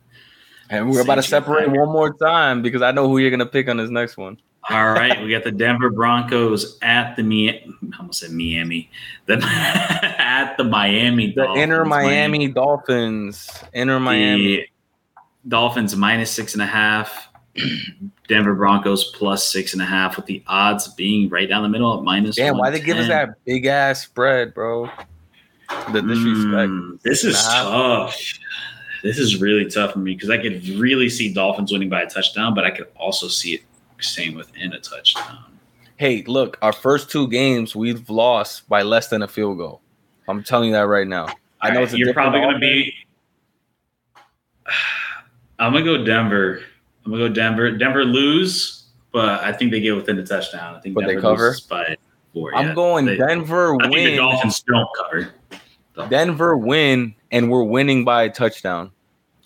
And we're about to separate one more time because I know who you're gonna pick on this next one. All right, we got the Denver Broncos at the Mi- I almost said Miami. The at the Miami the Dolphins. Inter Miami, Miami Dolphins. Inter Miami. Dolphins minus six and a half. Denver Broncos plus six and a half, with the odds being right down the middle at minus. Damn, why they give us that big ass spread, bro? The disrespect. Mm, this is tough. This is really tough for me because I could really see Dolphins winning by a touchdown, but I could also see it staying within a touchdown. Hey, look, our first two games we've lost by less than a field goal. I'm telling you that right now. I know right, you're probably going to be. I'm gonna go Denver. I'm gonna go Denver. Denver lose, but I think they get within a touchdown. I think but Denver they cover by four. I'm going they, Denver I win. think the Dolphins don't cover. Denver win, and we're winning by a touchdown.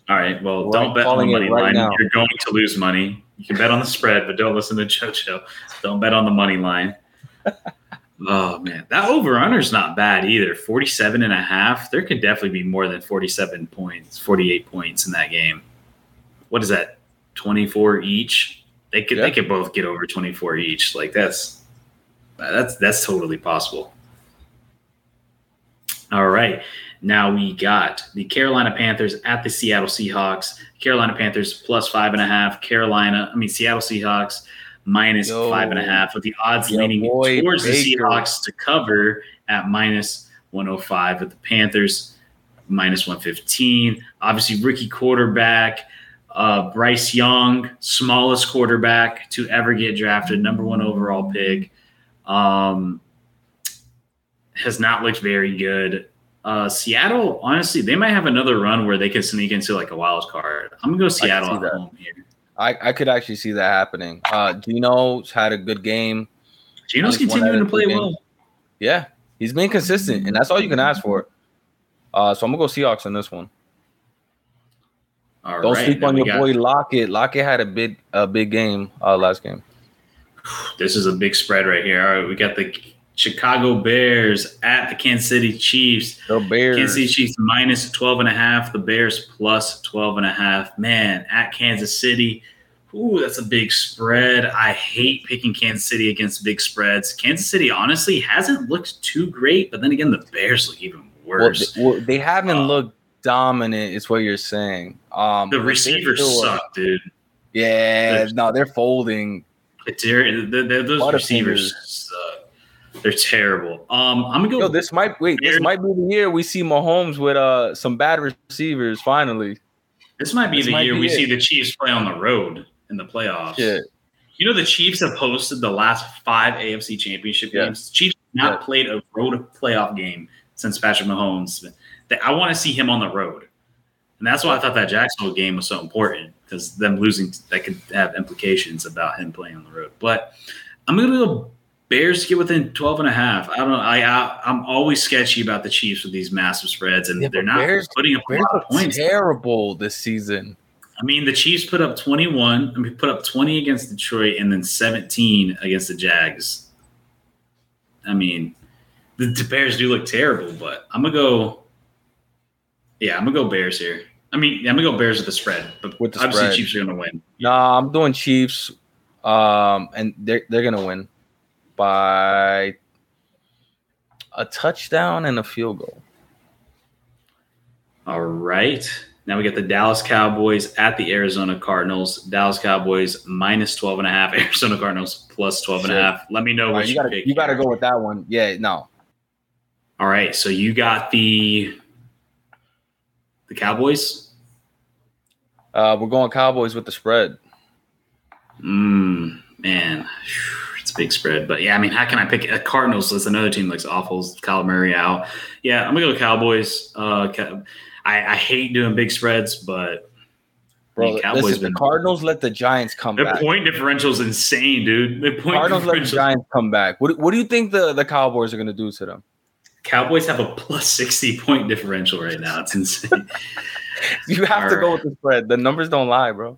All right. Well, don't bet on the money right line. Now. You're going to lose money. You can bet on the spread, but don't listen to JoJo. Don't bet on the money line. oh man, that over under is not bad either. 47 and a half. There could definitely be more than 47 points, 48 points in that game. What is that? 24 each. They could they could both get over 24 each. Like that's that's that's totally possible. All right. Now we got the Carolina Panthers at the Seattle Seahawks. Carolina Panthers plus five and a half. Carolina, I mean Seattle Seahawks minus Yo, five and a half, with the odds leaning towards Baker. the Seahawks to cover at minus 105, with the Panthers minus 115. Obviously, rookie quarterback. Uh, Bryce Young, smallest quarterback to ever get drafted, number one overall pick. Um, has not looked very good. Uh, Seattle, honestly, they might have another run where they can sneak into like a wild card. I'm gonna go Seattle at home here. I, I could actually see that happening. Uh, Geno's had a good game. Geno's continuing to play well. Yeah, he's been consistent, and that's all you can ask for. Uh, so I'm gonna go Seahawks on this one. All Don't right, sleep on your got, boy Lockett. Lockett had a big a big game uh, last game. This is a big spread right here. All right, we got the Chicago Bears at the Kansas City Chiefs. The Bears. Kansas City Chiefs minus 12 and a half. The Bears plus 12 and a half. Man, at Kansas City. Ooh, that's a big spread. I hate picking Kansas City against big spreads. Kansas City honestly hasn't looked too great, but then again, the Bears look even worse. Well, they, well, they haven't uh, looked dominant, is what you're saying. Um, the receivers suck, dude. Yeah, they're, no, they're folding. They're, they're, those receivers. They're terrible. Um, I'm gonna go. Yo, this might wait. This might be the year we see Mahomes with uh some bad receivers. Finally, this might be this the might year be we it. see the Chiefs play on the road in the playoffs. Yeah. You know the Chiefs have hosted the last five AFC Championship yeah. games. Chiefs not yeah. played a road playoff game since Patrick Mahomes. I want to see him on the road, and that's why I thought that Jacksonville game was so important because them losing that could have implications about him playing on the road. But I'm going to go Bears get within 12 and a half. I don't know. I, I am always sketchy about the Chiefs with these massive spreads, and yeah, they're not Bears, putting up Bears a lot of points. Terrible this season. I mean, the Chiefs put up 21. I mean, put up 20 against Detroit, and then 17 against the Jags. I mean, the, the Bears do look terrible, but I'm gonna go. Yeah, I'm gonna go Bears here. I mean, I'm gonna go Bears with the spread, but with the obviously spread. Chiefs are gonna win. Nah, I'm doing Chiefs, um, and they're they're gonna win by a touchdown and a field goal. All right. Now we get the Dallas Cowboys at the Arizona Cardinals. Dallas Cowboys minus 12 and a half, Arizona Cardinals plus 12 and a half. Let me know what you, gotta, you gotta go with that one. Yeah, no. All right. So you got the the Cowboys? Uh, we're going Cowboys with the spread. Mm, man big spread. But yeah, I mean, how can I pick a Cardinals? That's another team looks awful. Kyler Murray out. Yeah, I'm gonna go Cowboys. Uh, I, I hate doing big spreads, but Bro, I mean, Cowboys listen, been, the Cardinals let the Giants come their back. point differential is insane, dude. Their point Cardinals let the Giants come back. What, what do you think the, the Cowboys are going to do to them? Cowboys have a plus 60 point differential right now. It's insane. you have All to right. go with the spread. The numbers don't lie, bro.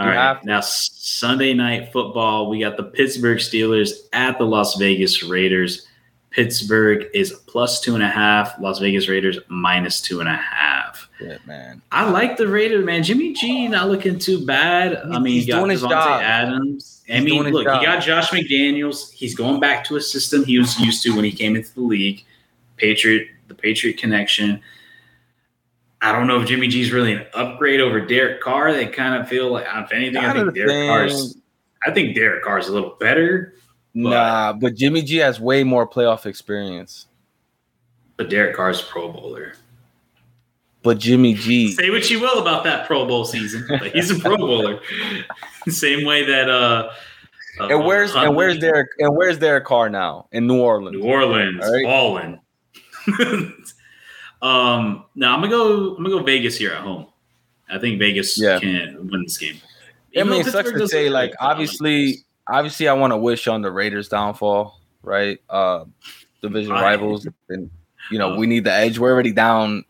All you right. Now, Sunday night football, we got the Pittsburgh Steelers at the Las Vegas Raiders. Pittsburgh is plus two and a half. Las Vegas Raiders minus two and a half. Yeah, man. I like the Raiders, man. Jimmy G not looking too bad. I mean, he's got doing his job. Adams. I mean, look, he got Josh McDaniels. He's going back to a system he was used to when he came into the league. Patriot, the Patriot connection. I don't know if Jimmy G's really an upgrade over Derek Carr. They kind of feel like, if anything, I think Derek Carr's. I think Derek Carr's a little better. But, nah, but Jimmy G has way more playoff experience. But Derek Carr's a Pro Bowler. But Jimmy G. Say what you will about that Pro Bowl season, but he's a Pro Bowler. Same way that. uh uh, and where's Huntley. and where's Derek and where's Derek Carr now in New Orleans? New Orleans, right? Um, no, I'm gonna go. I'm gonna go Vegas here at home. I think Vegas yeah. can win this game. I mean, it sucks to say. Like, obviously, obviously, I want to wish on the Raiders' downfall, right? Uh, division right. rivals, and you know, we need the edge. We're already down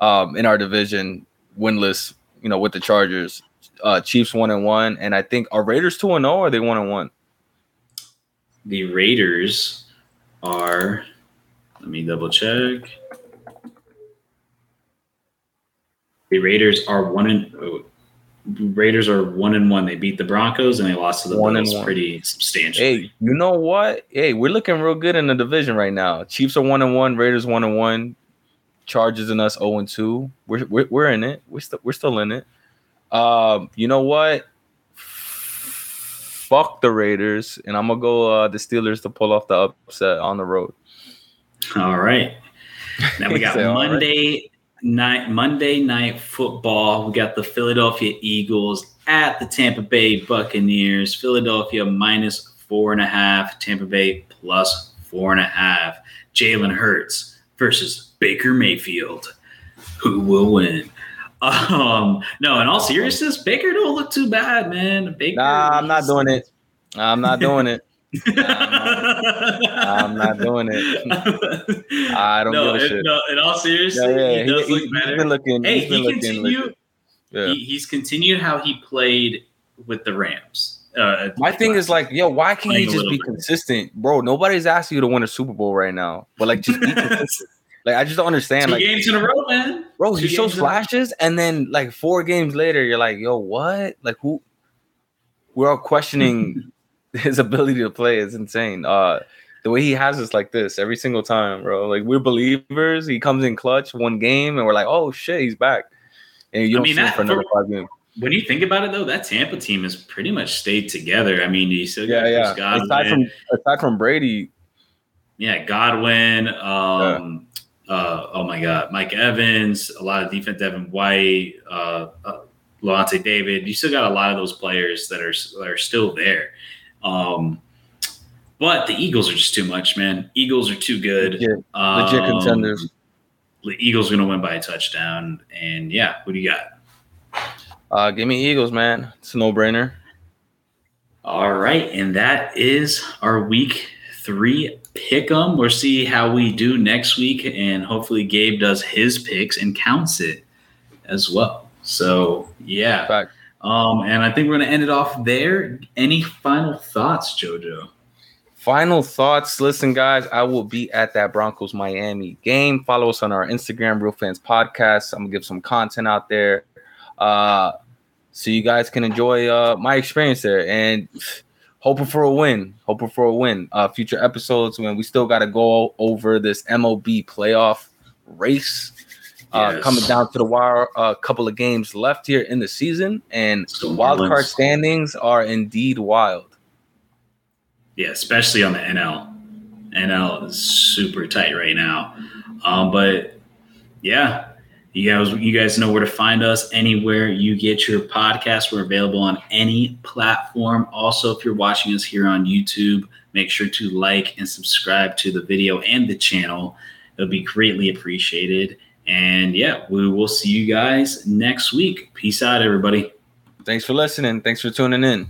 um, in our division, winless. You know, with the Chargers, uh, Chiefs one and one, and I think are Raiders two and zero, or are they one and one? The Raiders are. Let me double check. The Raiders are one and oh, Raiders are one and one. They beat the Broncos and they lost to the one Bills pretty substantially. Hey, you know what? Hey, we're looking real good in the division right now. Chiefs are one and one. Raiders one and one. Chargers and us zero oh and two. We're, we're we're in it. We're still we're still in it. Um, you know what? Fuck the Raiders, and I'm gonna go uh, the Steelers to pull off the upset on the road. All right. Now we got Monday night Monday night football. We got the Philadelphia Eagles at the Tampa Bay Buccaneers. Philadelphia minus four and a half. Tampa Bay plus four and a half. Jalen Hurts versus Baker Mayfield. Who will win? Um, no, in all seriousness, Baker don't look too bad, man. Baker, nah, I'm not doing it. I'm not doing it. I'm, not, doing it. I don't no, give a shit. No, in all seriousness, yeah, yeah. he does he, look he, better. He's been looking. Hey, he's he continued. Yeah. He, he's continued how he played with the Rams. Uh, My thing is like, yo, why can't he just be bit. consistent, bro? Nobody's asking you to win a Super Bowl right now, but like, just be consistent. Like, I just don't understand. Two like, games in a row, man. Bro, Two he shows flashes, and then like four games later, you're like, yo, what? Like, who? We're all questioning his ability to play is insane. Uh, the way he has us like this every single time, bro. Like we're believers. He comes in clutch one game, and we're like, oh shit, he's back. And you don't I mean, see that, for another for, five games. When you think about it, though, that Tampa team has pretty much stayed together. I mean, you still got yeah, yeah. Aside from aside from Brady, yeah, Godwin. Um, yeah. Uh, oh my God, Mike Evans, a lot of defense, Devin White, uh, uh, David. You still got a lot of those players that are that are still there. Um, but the Eagles are just too much, man. Eagles are too good. Legit, legit um, contenders. The Eagles are going to win by a touchdown. And yeah, what do you got? Uh, give me Eagles, man. It's a no brainer. All right. And that is our week three pick 'em. We'll see how we do next week. And hopefully, Gabe does his picks and counts it as well. So, yeah. Fact. Um, and I think we're going to end it off there. Any final thoughts, JoJo? Final thoughts. Listen, guys, I will be at that Broncos Miami game. Follow us on our Instagram, Real Fans Podcast. I'm gonna give some content out there, uh, so you guys can enjoy uh, my experience there. And hoping for a win. Hoping for a win. Uh, future episodes when we still got to go over this MLB playoff race. Uh, yes. coming down to the wire, a uh, couple of games left here in the season, and so wild card standings are indeed wild. Yeah, especially on the NL. NL is super tight right now. Um, but yeah, you guys, you guys know where to find us. Anywhere you get your podcast, we're available on any platform. Also, if you're watching us here on YouTube, make sure to like and subscribe to the video and the channel. It would be greatly appreciated. And yeah, we will see you guys next week. Peace out, everybody. Thanks for listening. Thanks for tuning in.